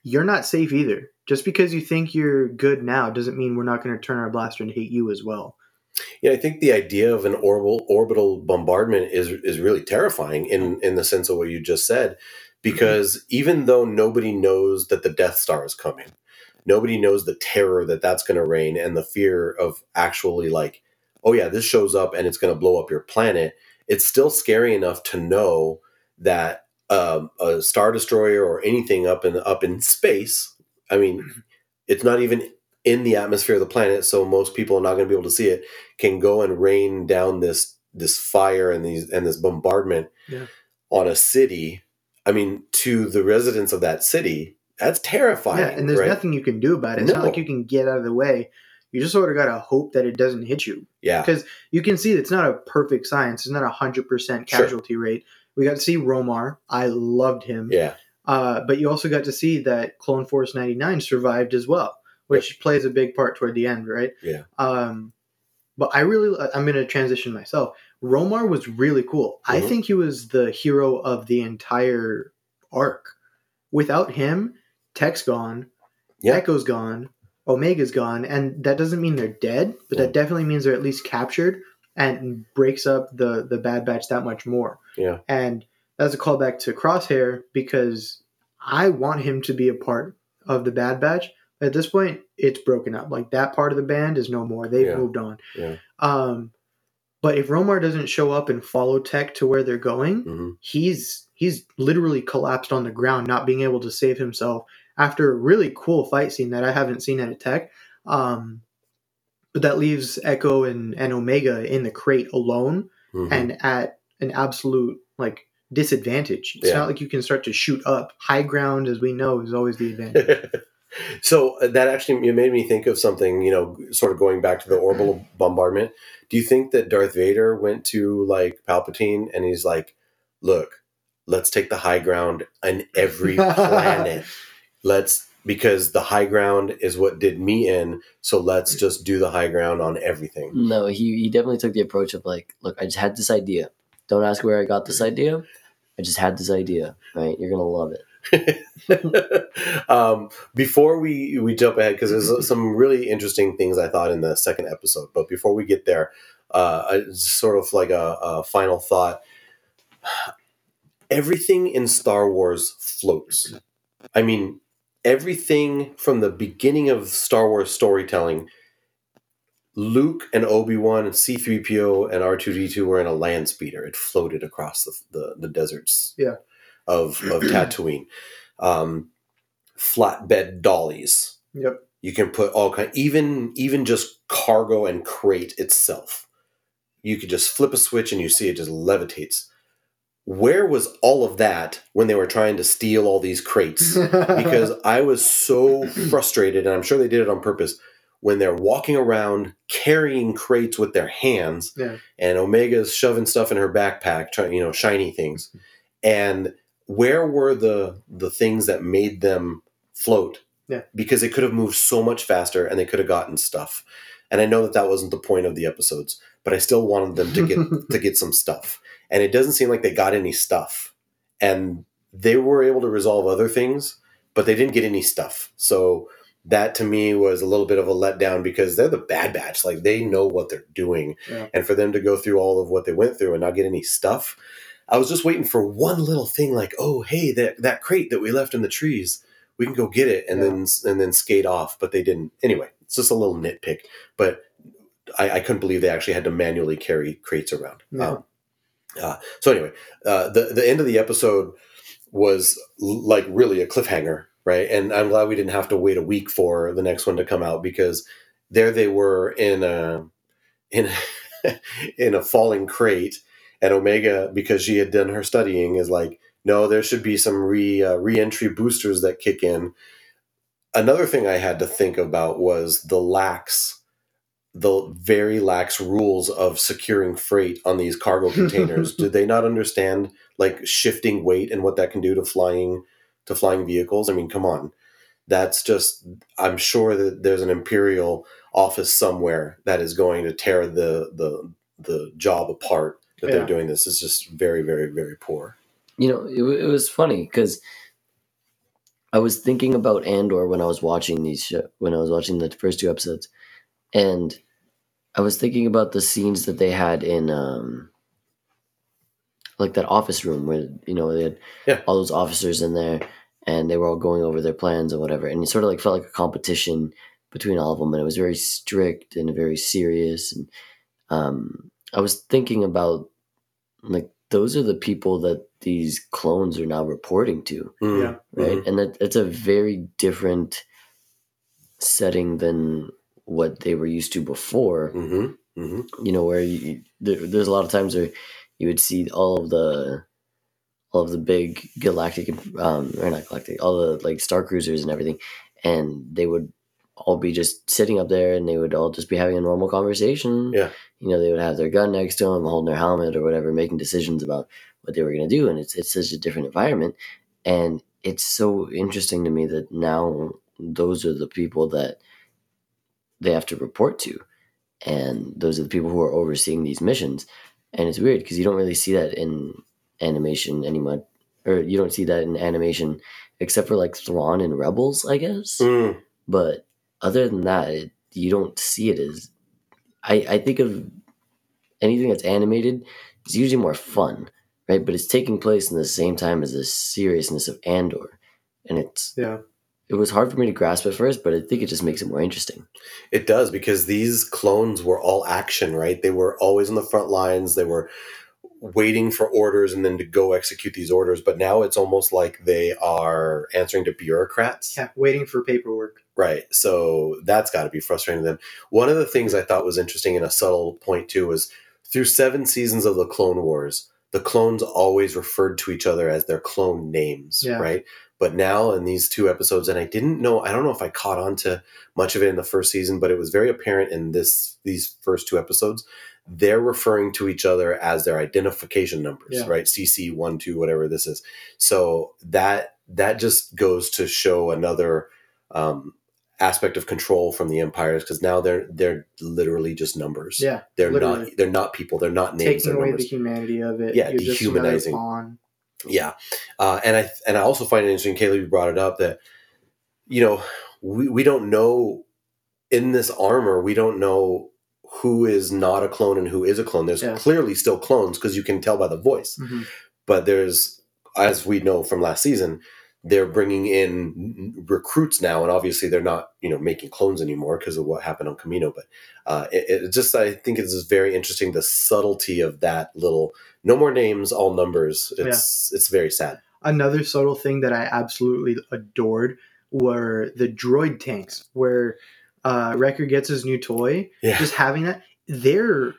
Speaker 3: you're not safe either just because you think you're good now doesn't mean we're not going to turn our blaster and hate you as well
Speaker 1: Yeah, I think the idea of an orbital orbital bombardment is is really terrifying in in the sense of what you just said, because even though nobody knows that the Death Star is coming, nobody knows the terror that that's going to reign and the fear of actually like, oh yeah, this shows up and it's going to blow up your planet. It's still scary enough to know that um, a star destroyer or anything up in up in space. I mean, it's not even in the atmosphere of the planet, so most people are not going to be able to see it. Can go and rain down this this fire and these and this bombardment
Speaker 3: Yeah.
Speaker 1: on a city. I mean, to the residents of that city, that's terrifying.
Speaker 3: yeah and there's
Speaker 1: right?
Speaker 3: nothing you can do about it it's not like you can get out of the way you just sort of gotta hope that it doesn't hit you.
Speaker 1: Yeah.
Speaker 3: Because you can see it's not a perfect science. It's not a hundred percent
Speaker 1: Sure.
Speaker 3: casualty rate. We got to see Romar. I loved him.
Speaker 1: Yeah.
Speaker 3: Uh, but you also got to see that Clone Force 99 survived as well, which plays a big part toward the end, right?
Speaker 1: Yeah.
Speaker 3: Um, but I really, I'm going to transition myself. Romar was really cool. I
Speaker 1: Mhm.
Speaker 3: think he was the hero of the entire arc. Without him, Tech's gone,
Speaker 1: Yeah.
Speaker 3: Echo's gone, Omega's gone, and that doesn't mean they're dead, but
Speaker 1: Yeah.
Speaker 3: that definitely means they're at least captured and breaks up the the Bad Batch that much more.
Speaker 1: Yeah.
Speaker 3: And that's a callback to Crosshair because I want him to be a part of the Bad Batch. At this point, it's broken up. Like that part of the band is no more. They've
Speaker 1: Yeah.
Speaker 3: moved on.
Speaker 1: Yeah.
Speaker 3: Um, but if Romar doesn't show up and follow Tech to where they're going,
Speaker 1: hmm
Speaker 3: he's he's literally collapsed on the ground, not being able to save himself after a really cool fight scene that I haven't seen at a Tech. Um, but that leaves Echo and, and Omega in the crate alone
Speaker 1: hmm
Speaker 3: and at an absolute like disadvantage. It's
Speaker 1: Yeah.
Speaker 3: not like you can start to shoot up. High ground, as we know, is always the advantage. [LAUGHS]
Speaker 1: so uh, that actually made me think of something, you know, sort of going back to the orbital [CLEARS THROAT] bombardment. Do you think that Darth Vader went to like Palpatine and he's like, "Look, let's take the high ground on every [LAUGHS] planet. Let's because the high ground is what did me in, so let's just do the high ground on everything."
Speaker 2: No, he, he definitely took the approach of like, look, I just had this idea. Don't ask where I got this idea. I just had this idea, right? You're gonna love it. [LAUGHS]
Speaker 1: um, before we we jump ahead, because there's [LAUGHS] some really interesting things I thought in the second episode. But before we get there, uh, I- sort of like a, a final thought. [SIGHS] Everything in Star Wars floats. I mean, everything from the beginning of Star Wars storytelling. Luke and Obi Wan and C three PO and R two D two were in a land speeder. It floated across the the, the deserts.
Speaker 3: Yeah.
Speaker 1: Of of [CLEARS THROAT] Tatooine, um, flatbed dollies.
Speaker 3: Yep.
Speaker 1: You can put all kind, even even just cargo and crate itself. You could just flip a switch and you see it just levitates. Where was all of that when they were trying to steal all these crates? because [LAUGHS] I was so frustrated, and I'm sure they did it on purpose, when they're walking around carrying crates with their hands,
Speaker 3: Yeah.
Speaker 1: and Omega's shoving stuff in her backpack, trying you know, shiny things. And where were the the things that made them float?
Speaker 3: Yeah.
Speaker 1: Because they could have moved so much faster, and they could have gotten stuff. And I know that that wasn't the point of the episodes, but I still wanted them to get [LAUGHS] to get some stuff. And it doesn't seem like they got any stuff. And they were able to resolve other things, but they didn't get any stuff. So that to me was a little bit of a letdown because they're the bad batch. Like they know what they're doing.
Speaker 3: Yeah.
Speaker 1: And for them to go through all of what they went through and not get any stuff, I was just waiting for one little thing like, oh hey, that that crate that we left in the trees, we can go get it and
Speaker 3: Yeah.
Speaker 1: then and then skate off. But they didn't. Anyway, it's just a little nitpick. But I, I couldn't believe they actually had to manually carry crates around.
Speaker 3: Yeah.
Speaker 1: Um, uh, so anyway, uh, the the end of the episode was l- like really a cliffhanger, right? And I'm glad we didn't have to wait a week for the next one to come out because there they were in a in [LAUGHS] in a falling crate, and Omega because she had done her studying is like, no, there should be some re uh, re-entry boosters that kick in. Another thing I had to think about was the lax the very lax rules of securing freight on these cargo [LAUGHS] containers. Did they not understand like shifting weight and what that can do to flying to flying vehicles? I mean, come on. That's just I'm sure that there's an imperial office somewhere that is going to tear the the the job apart that
Speaker 3: Yeah.
Speaker 1: they're doing this. It's just very very very poor.
Speaker 2: You know, it, it was funny because I was thinking about Andor when I was watching these show, when I was watching the first two episodes, and I was thinking about the scenes that they had in um, like that office room where you know they had
Speaker 1: Yeah.
Speaker 2: all those officers in there and they were all going over their plans and whatever, and it sort of like felt like a competition between all of them, and it was very strict and very serious, and um, I was thinking about like those are the people that these clones are now reporting to
Speaker 1: Mm,
Speaker 3: Yeah.
Speaker 2: right
Speaker 1: mhm.
Speaker 2: and that that's a very different setting than what they were used to before
Speaker 1: Mhm, mhm.
Speaker 2: you know where you, there, there's a lot of times where you would see all of the all of the big galactic um or not galactic all the like star cruisers and everything and they would all be just sitting up there and they would all just be having a normal conversation.
Speaker 1: Yeah.
Speaker 2: You know, they would have their gun next to them, holding their helmet or whatever, making decisions about what they were going to do. And it's, it's such a different environment. And it's so interesting to me that now those are the people that they have to report to. And those are the people who are overseeing these missions. And it's weird because you don't really see that in animation anymore. Or you don't see that in animation except for like Thrawn and Rebels, I guess.
Speaker 1: Mm,
Speaker 2: But other than that, it, you don't see it as. I, I think of anything that's animated is usually more fun, right? But it's taking place in the same time as the seriousness of Andor, and it's
Speaker 3: Yeah.
Speaker 2: It was hard for me to grasp at first, but I think it just makes it more interesting.
Speaker 1: It does because these clones were all action, right? They were always on the front lines. They were waiting for orders and then to go execute these orders. But now it's almost like they are answering to bureaucrats.
Speaker 3: Yeah, waiting for paperwork.
Speaker 1: Right. So that's got to be frustrating to them. One of the things I thought was interesting and a subtle point too was through seven seasons of the Clone Wars, the clones always referred to each other as their clone names,
Speaker 3: Yeah.
Speaker 1: right? But now in these two episodes, and I didn't know, I don't know if I caught on to much of it in the first season, but it was very apparent in this these first two episodes. They're referring to each other as their identification numbers,
Speaker 3: Yeah.
Speaker 1: right? CC one, two, whatever this is. So that that just goes to show another um, aspect of control from the empires because now they're they're literally just numbers.
Speaker 3: Yeah,
Speaker 1: they're
Speaker 3: literally.
Speaker 1: not they're not people. They're not names.
Speaker 3: taking away
Speaker 1: numbers.
Speaker 3: the humanity of it.
Speaker 1: Yeah,
Speaker 3: You're
Speaker 1: dehumanizing. Yeah, uh, and I and I also find it interesting. Caleb you brought it up that you know we we don't know in this armor we don't know who is not a clone and who is a clone. There's
Speaker 3: Yes.
Speaker 1: clearly still clones because you can tell by the voice.
Speaker 3: Mhm.
Speaker 1: But there's as we know from last season. They're bringing in recruits now, and obviously they're not, you know, making clones anymore because of what happened on Kamino. But uh, it, it just, I think, it's just very interesting the subtlety of that little. No more names, all numbers. It's it's very sad.
Speaker 3: Another subtle thing that I absolutely adored were the droid tanks, where uh, Wrecker gets his new toy.
Speaker 1: Yeah,
Speaker 3: Just having that, they're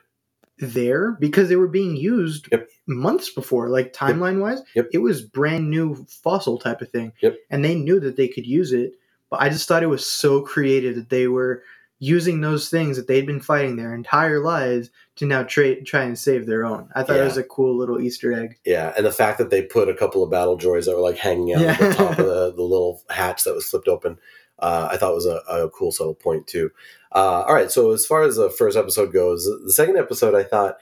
Speaker 3: there because they were being used
Speaker 1: Yep.
Speaker 3: months before, like timeline wise.
Speaker 1: Yep.
Speaker 3: It was brand new fossil type of thing.
Speaker 1: Yep.
Speaker 3: And they knew that they could use it, but I just thought it was so creative that they were using those things that they'd been fighting their entire lives to now tra- try and save their own. I thought
Speaker 1: Yeah.
Speaker 3: it was a cool little Easter egg.
Speaker 1: yeah, and the fact that they put a couple of battle droids that were like hanging out at the top of [LAUGHS] the, the little hatch that was flipped open, uh, I thought was a, a cool subtle point too. Uh, all right, so as far as the first episode goes, the second episode, I thought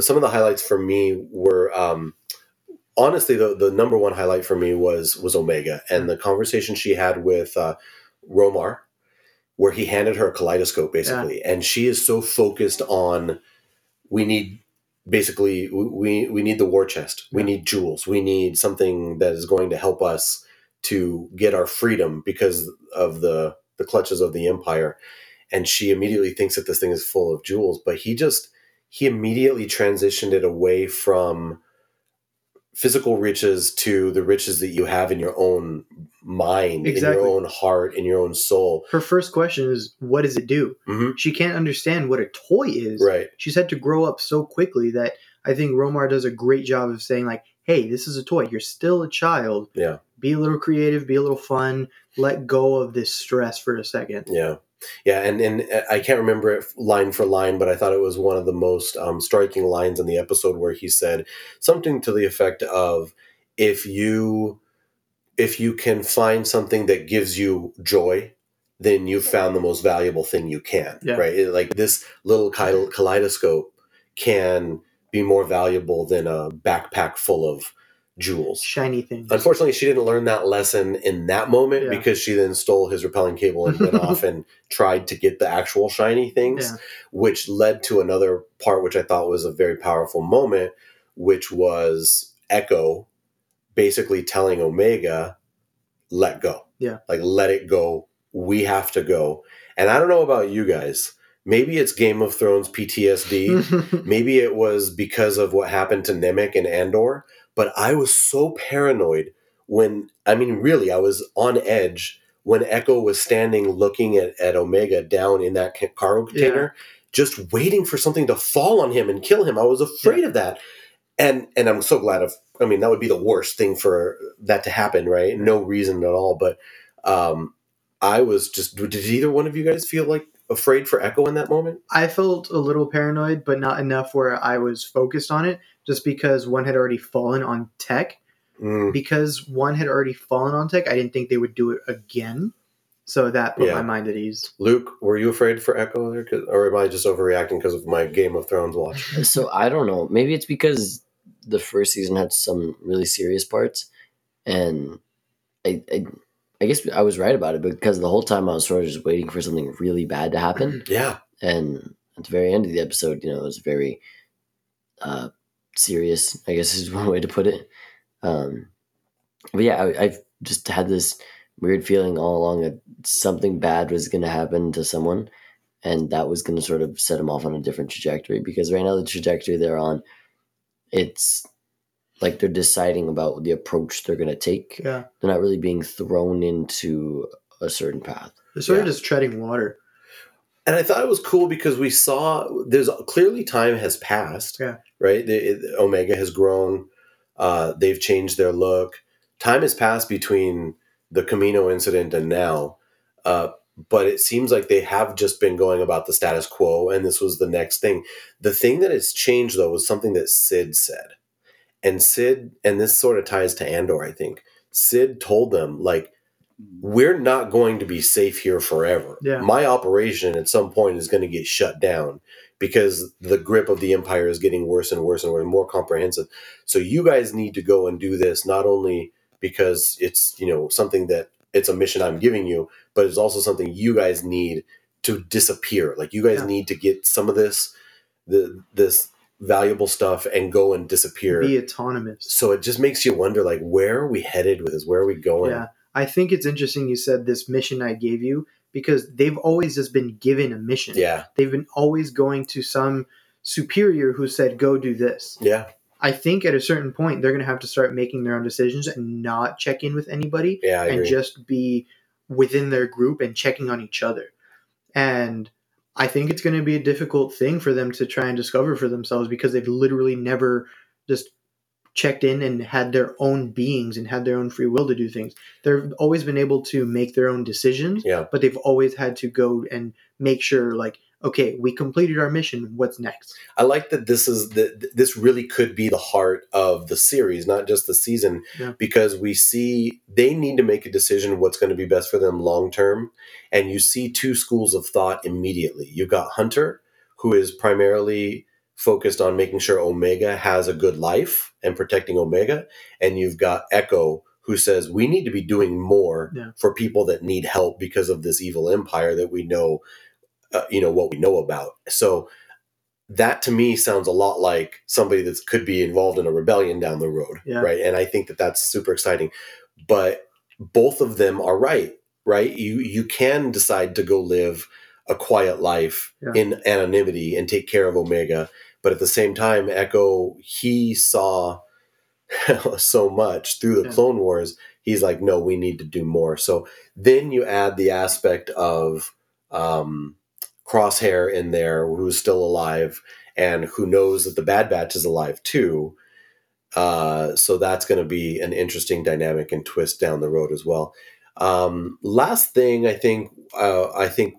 Speaker 1: some of the highlights for me were um, honestly the the number one highlight for me was was Omega and the conversation she had with uh, Romar, where he handed her a kaleidoscope basically, and she is so focused on we need basically we we need the war chest, we
Speaker 3: Yeah.
Speaker 1: need jewels, we need something that is going to help us to get our freedom because of the the clutches of the empire and she immediately thinks that this thing is full of jewels but he just he immediately transitioned it away from physical riches to the riches that you have in your own mind in your own heart in your own soul
Speaker 3: Her first question is, "What does it do?"
Speaker 1: Mhm.
Speaker 3: She can't understand what a toy is.
Speaker 1: right
Speaker 3: She's had to grow up so quickly that I think Romar does a great job of saying, like, "Hey, this is a toy. You're still a child.
Speaker 1: Yeah.
Speaker 3: Be a little creative. Be a little fun. Let go of this stress for a second.
Speaker 1: Yeah, yeah, and and I can't remember it line for line, but I thought it was one of the most um, striking lines in the episode where he said something to the effect of, "If you, if you can find something that gives you joy." Then you've found the most valuable thing you can,
Speaker 3: Yeah.
Speaker 1: right? Like this little kaleidoscope can be more valuable than a backpack full of jewels.
Speaker 3: Shiny things."
Speaker 1: Unfortunately, she didn't learn that lesson in that moment
Speaker 3: Yeah.
Speaker 1: because she then stole his repelling cable and went off [LAUGHS] and tried to get the actual shiny things,
Speaker 3: Yeah.
Speaker 1: which led to another part which I thought was a very powerful moment, which was Echo basically telling Omega, let go.
Speaker 3: Yeah.
Speaker 1: Like, let it go. We have to go. And I don't know about you guys. Maybe it's Game of Thrones PTSD. [LAUGHS] Maybe it was because of what happened to Nemik and Andor, but I was so paranoid when, I mean, really, I was on edge when Echo was standing looking at, at Omega down in that cargo container, just waiting for something to fall on him and kill him. I was afraid of that. And and I'm so glad of I mean that would be the worst thing for that to happen, right? No reason at all, but um I was just. Did either one of you guys feel like afraid for Echo in that moment?
Speaker 3: I felt a little paranoid, but not enough where I was focused on it, just because one had already fallen on tech.
Speaker 1: Mm,
Speaker 3: Because one had already fallen on tech, I didn't think they would do it again. So that put
Speaker 1: Yeah.
Speaker 3: my mind at ease.
Speaker 1: Luke, were you afraid for Echo there, 'Cause- or am I just overreacting because of my Game of Thrones watch? [LAUGHS]
Speaker 2: So I don't know. Maybe it's because the first season had some really serious parts, and I, I, I guess I was right about it because the whole time I was sort of just waiting for something really bad to happen, [CLEARS THROAT]
Speaker 1: Yeah,
Speaker 2: and at the very end of the episode, you know, it was very uh, serious. I guess is [LAUGHS] one way to put it. Um, but yeah, I, I've just had this weird feeling all along that something bad was going to happen to someone, and that was going to sort of set them off on a different trajectory. Because right now, the trajectory they're on, it's like they're deciding about the approach they're going to take.
Speaker 3: Yeah.
Speaker 2: They're not really being thrown into a certain path.
Speaker 3: They're sort
Speaker 1: Yeah.
Speaker 3: of just treading water.
Speaker 1: and I thought it was cool because we saw there's clearly time has passed.
Speaker 3: Yeah.
Speaker 1: right. The, it- Omega has grown. Uh, they've changed their look. Time has passed between the Kamino incident and now, uh, but it seems like they have just been going about the status quo, and this was the next thing. The thing that has changed though was something that Cid said, and Cid, and this sort of ties to Andor, I think. Cid told them like we're not going to be safe here forever.
Speaker 3: Yeah.
Speaker 1: My operation at some point is going to get shut down because the grip of the empire is getting worse and worse and worse, more comprehensive. So you guys need to go and do this not only because it's, you know, something that it's a mission I'm giving you, but it's also something you guys need to disappear. Like you guys
Speaker 3: Yeah.
Speaker 1: need to get some of this the this valuable stuff and go and disappear.
Speaker 3: Be autonomous.
Speaker 1: so it just makes you wonder like where are we headed with this? Where are we going?
Speaker 3: Yeah. I think it's interesting you said this mission I gave you because they've always just been given a mission.
Speaker 1: Yeah.
Speaker 3: They've been always going to some superior who said, go do this.
Speaker 1: Yeah.
Speaker 3: I think at a certain point, they're going to have to start making their own decisions and not check in with anybody
Speaker 1: Yeah,
Speaker 3: and just be within their group and checking on each other. And I think it's going to be a difficult thing for them to try and discover for themselves because they've literally never just checked in and had their own beings and had their own free will to do things. They've always been able to make their own decisions,
Speaker 1: yeah.
Speaker 3: but they've always had to go and make sure, like, okay, we completed our mission. What's next?
Speaker 1: I like that this is that this really could be the heart of the series, not just the season,
Speaker 3: Yeah.
Speaker 1: because we see they need to make a decision what's going to be best for them long term, and you see two schools of thought immediately. You've got Hunter, who is primarily focused on making sure Omega has a good life and protecting Omega, and you've got Echo, who says we need to be doing more
Speaker 3: Yeah.
Speaker 1: for people that need help because of this evil empire that we know, uh, you know what we know about. So that to me sounds a lot like somebody that could be involved in a rebellion down the road,
Speaker 3: Yeah.
Speaker 1: right? And I think that that's super exciting. But both of them are right, right? You you can decide to go live a quiet life
Speaker 3: Yeah.
Speaker 1: in anonymity and take care of Omega, but at the same time, Echo he saw [LAUGHS] so much through the
Speaker 3: Yeah.
Speaker 1: Clone Wars. He's like, no, we need to do more. So then you add the aspect of um, Crosshair in there, who's still alive and who knows that the Bad Batch is alive too. Uh, so that's going to be an interesting dynamic and twist down the road as well. Um, last thing, I think, uh, I think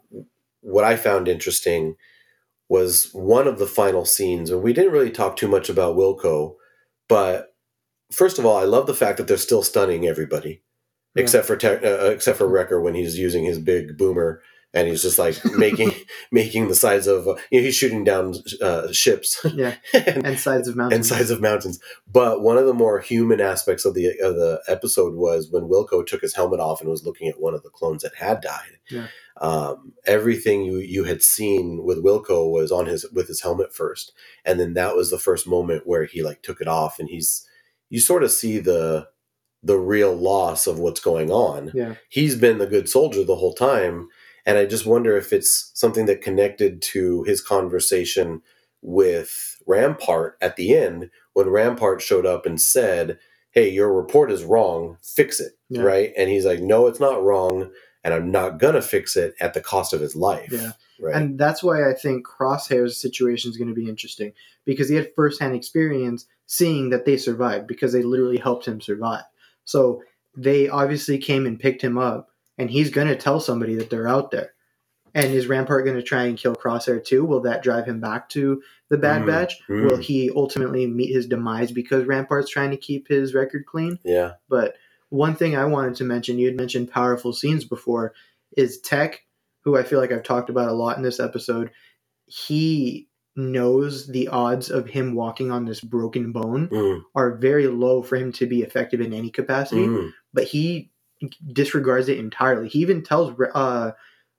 Speaker 1: what I found interesting was one of the final scenes, and we didn't really talk too much about Wilco, but first of all, I love the fact that they're still stunning everybody,
Speaker 3: Yeah.
Speaker 1: except for Ter- uh, except for Wrecker when he's using his big boomer and he's just like making [LAUGHS] making the sides of uh, you know, he's shooting down uh, ships [LAUGHS]
Speaker 3: Yeah.
Speaker 1: and,
Speaker 3: And sides of mountains.
Speaker 1: and sides of mountains. But one of the more human aspects of the of the episode was when Wilco took his helmet off and was looking at one of the clones that had died.
Speaker 3: Yeah.
Speaker 1: Um, everything you you had seen with Wilco was on his with his helmet first, and then that was the first moment where he like took it off, and he's you sort of see the the real loss of what's going on
Speaker 3: Yeah.
Speaker 1: he's been the good soldier the whole time. And I just wonder if it's something that connected to his conversation with Rampart at the end when Rampart showed up and said, Hey, your report is wrong, fix it.
Speaker 3: Yeah.
Speaker 1: Right. And he's like, No, it's not wrong. And I'm not going to fix it at the cost of his life.
Speaker 3: Yeah.
Speaker 1: Right.
Speaker 3: And that's why I think Crosshair's situation is going to be interesting because he had firsthand experience seeing that they survived because they literally helped him survive. So they obviously came and picked him up and he's going to tell somebody that they're out there. And is Rampart going to try and kill Crosshair too? Will that drive him back to the Bad
Speaker 1: Mm,
Speaker 3: Batch?
Speaker 1: mm.
Speaker 3: Will he ultimately meet his demise because Rampart's trying to keep his record clean?
Speaker 1: Yeah.
Speaker 3: But one thing I wanted to mention, you had mentioned powerful scenes before, is Tech, who I feel like I've talked about a lot in this episode. He knows the odds of him walking on this broken bone
Speaker 1: Mm,
Speaker 3: are very low for him to be effective in any capacity,
Speaker 1: mm,
Speaker 3: but he disregards it entirely. He even tells uh,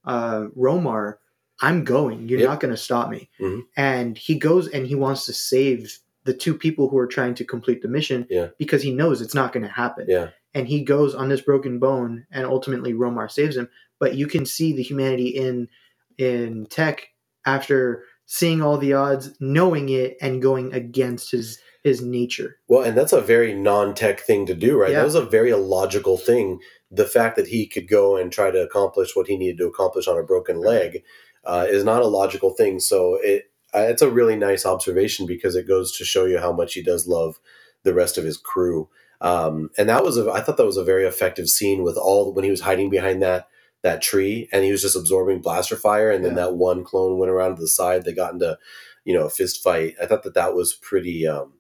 Speaker 3: uh, Romar, I'm going. You're
Speaker 1: Yep.
Speaker 3: not going to stop me.
Speaker 1: Mhm.
Speaker 3: And he goes and he wants to save the two people who are trying to complete the mission
Speaker 1: Yeah.
Speaker 3: because he knows it's not going to happen
Speaker 1: Yeah.
Speaker 3: and he goes on this broken bone and ultimately Romar saves him but you can see the humanity in in tech after seeing all the odds knowing it and going against his his nature
Speaker 1: Well, and that's a very non-tech thing to do, right?
Speaker 3: Yeah.
Speaker 1: That was a very illogical thing. The fact that he could go and try to accomplish what he needed to accomplish on a broken leg uh, is not a logical thing. So it it's a really nice observation because it goes to show you how much he does love the rest of his crew. Um, and that was a, I thought that was a very effective scene with all when he was hiding behind that that tree and he was just absorbing blaster fire, and then
Speaker 3: Yeah.
Speaker 1: that one clone went around to the side. They got into you know a fist fight. I thought that that was pretty. Um,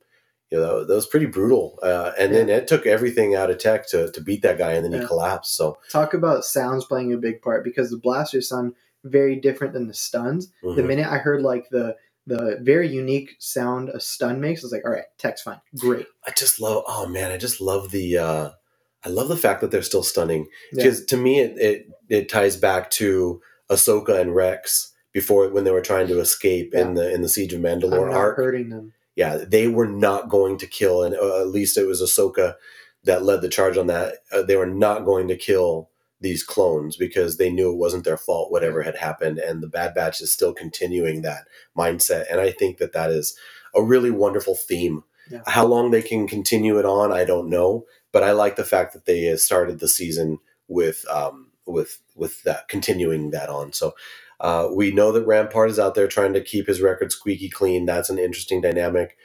Speaker 1: you know, that, was pretty brutal. Uh, and then it took everything out of tech to, to beat that guy, and then
Speaker 3: Yeah.
Speaker 1: he collapsed. So,
Speaker 3: talk about sounds playing a big part because the blasters sound very different than the stuns the
Speaker 1: mhm.
Speaker 3: minute i heard like the the very unique sound a stun makes i was like all right tech's fine great
Speaker 1: I just love. Oh man, I just love the. Uh, I love the fact that they're still stunning
Speaker 3: yeah.
Speaker 1: because to me it, it it ties back to Ahsoka and Rex before when they were trying to escape in the in the Siege of
Speaker 3: i'm
Speaker 1: Mandalore
Speaker 3: not
Speaker 1: arc.
Speaker 3: hurting them
Speaker 1: Yeah, they were not going to kill, and uh, at least it was Ahsoka that led the charge on that. Uh, they were not going to kill these clones because they knew it wasn't their fault, whatever had happened. And the Bad Batch is still continuing that mindset. And I think that that is a really wonderful theme.
Speaker 3: Yeah.
Speaker 1: How long they can continue it on, I don't know. But I like the fact that they uh, started the season with um, with with that continuing that on. So uh, we know that Rampart is out there trying to keep his record squeaky clean. That's an interesting dynamic.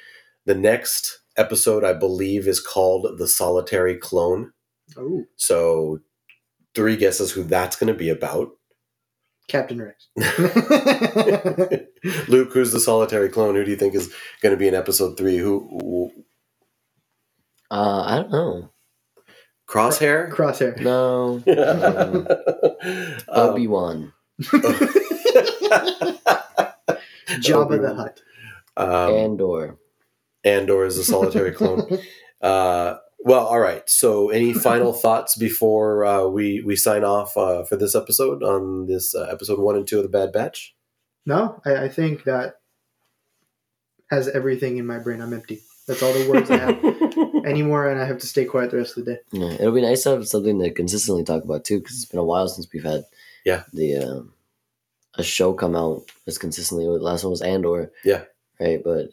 Speaker 1: The next episode, I believe, is called The Solitary Clone.
Speaker 3: oh
Speaker 1: So, three guesses who that's going to be about.
Speaker 3: captain rex [LAUGHS] [LAUGHS]
Speaker 1: Luke, who's the solitary clone? Who do you think is going to be in episode three? Who? who
Speaker 2: Uh, I don't know.
Speaker 1: crosshair?
Speaker 3: crosshair
Speaker 2: No. [LAUGHS]
Speaker 1: Um,
Speaker 2: Obi Wan.
Speaker 3: Jabba the Hutt.
Speaker 1: um,
Speaker 2: Andor.
Speaker 1: Andor is a solitary clone. [LAUGHS] Uh, well, all right. So, any final thoughts before uh, we we sign off uh, for this episode on this uh, episode one and two of the Bad Batch?
Speaker 3: No, I, I think that has everything in my brain. I'm empty. That's all the words I have [LAUGHS] anymore, and I have to stay quiet the rest of the day.
Speaker 2: Yeah, it'll be nice to have something to consistently talk about too, because it's been a while since we've had
Speaker 1: Yeah.
Speaker 2: the um, a show come out as consistently. The last one was Andor.
Speaker 1: Yeah.
Speaker 2: Right, but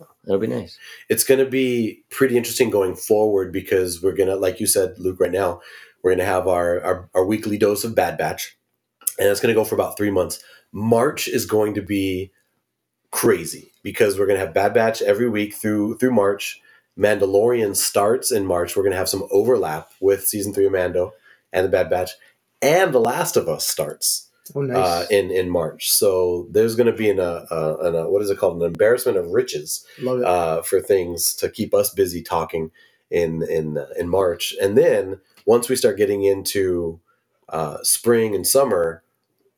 Speaker 2: uh, it'll be nice.
Speaker 1: it's going to be pretty interesting going forward because we're going to, like you said, Luke, right now, we're going to have our, our, our weekly dose of Bad Batch, and it's going to go for about three months. March is going to be crazy because we're going to have Bad Batch every week through through March. Mandalorian starts in March. We're going to have some overlap with season three of Mando and the Bad Batch, and The Last of Us starts
Speaker 3: Oh, nice.
Speaker 1: uh, in in March. So there's going to be an, uh, uh, an uh, what is it called an embarrassment of riches uh, for things to keep us busy talking in in uh, in March, and then once we start getting into uh, spring and summer,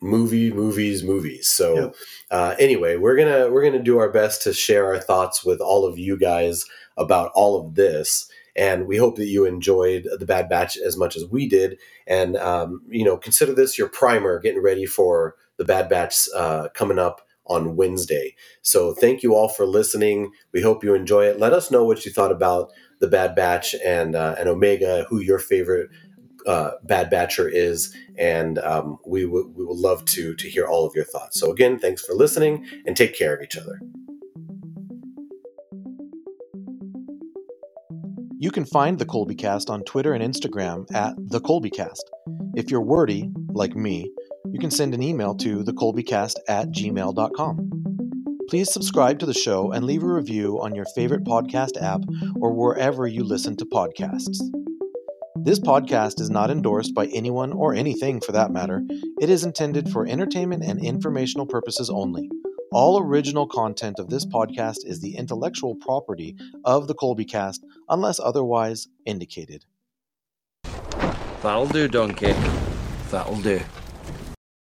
Speaker 1: movie, movies, movies. So
Speaker 3: Yep.
Speaker 1: uh, anyway, we're gonna we're gonna do our best to share our thoughts with all of you guys about all of this. And we hope that you enjoyed the Bad Batch as much as we did. And um, you know, consider this your primer, getting ready for the Bad Batch uh, coming up on Wednesday. So thank you all for listening. We hope you enjoy it. Let us know what you thought about the Bad Batch and uh, and Omega, who your favorite uh, Bad Batcher is, and um, we would we would love to to hear all of your thoughts. So again, thanks for listening, and take care of each other.
Speaker 4: You can find the Colby Cast on Twitter and Instagram at the Colby Cast. If you're wordy, like me, you can send an email to thecolbycast at gmail.com. Please subscribe to the show and leave a review on your favorite podcast app or wherever you listen to podcasts.
Speaker 1: This podcast is not endorsed by anyone or anything for that matter. It is intended for entertainment and informational purposes only. All original content of this podcast is the intellectual property of the Colby Cast unless otherwise indicated.
Speaker 5: That'll do, Donkey. That'll do.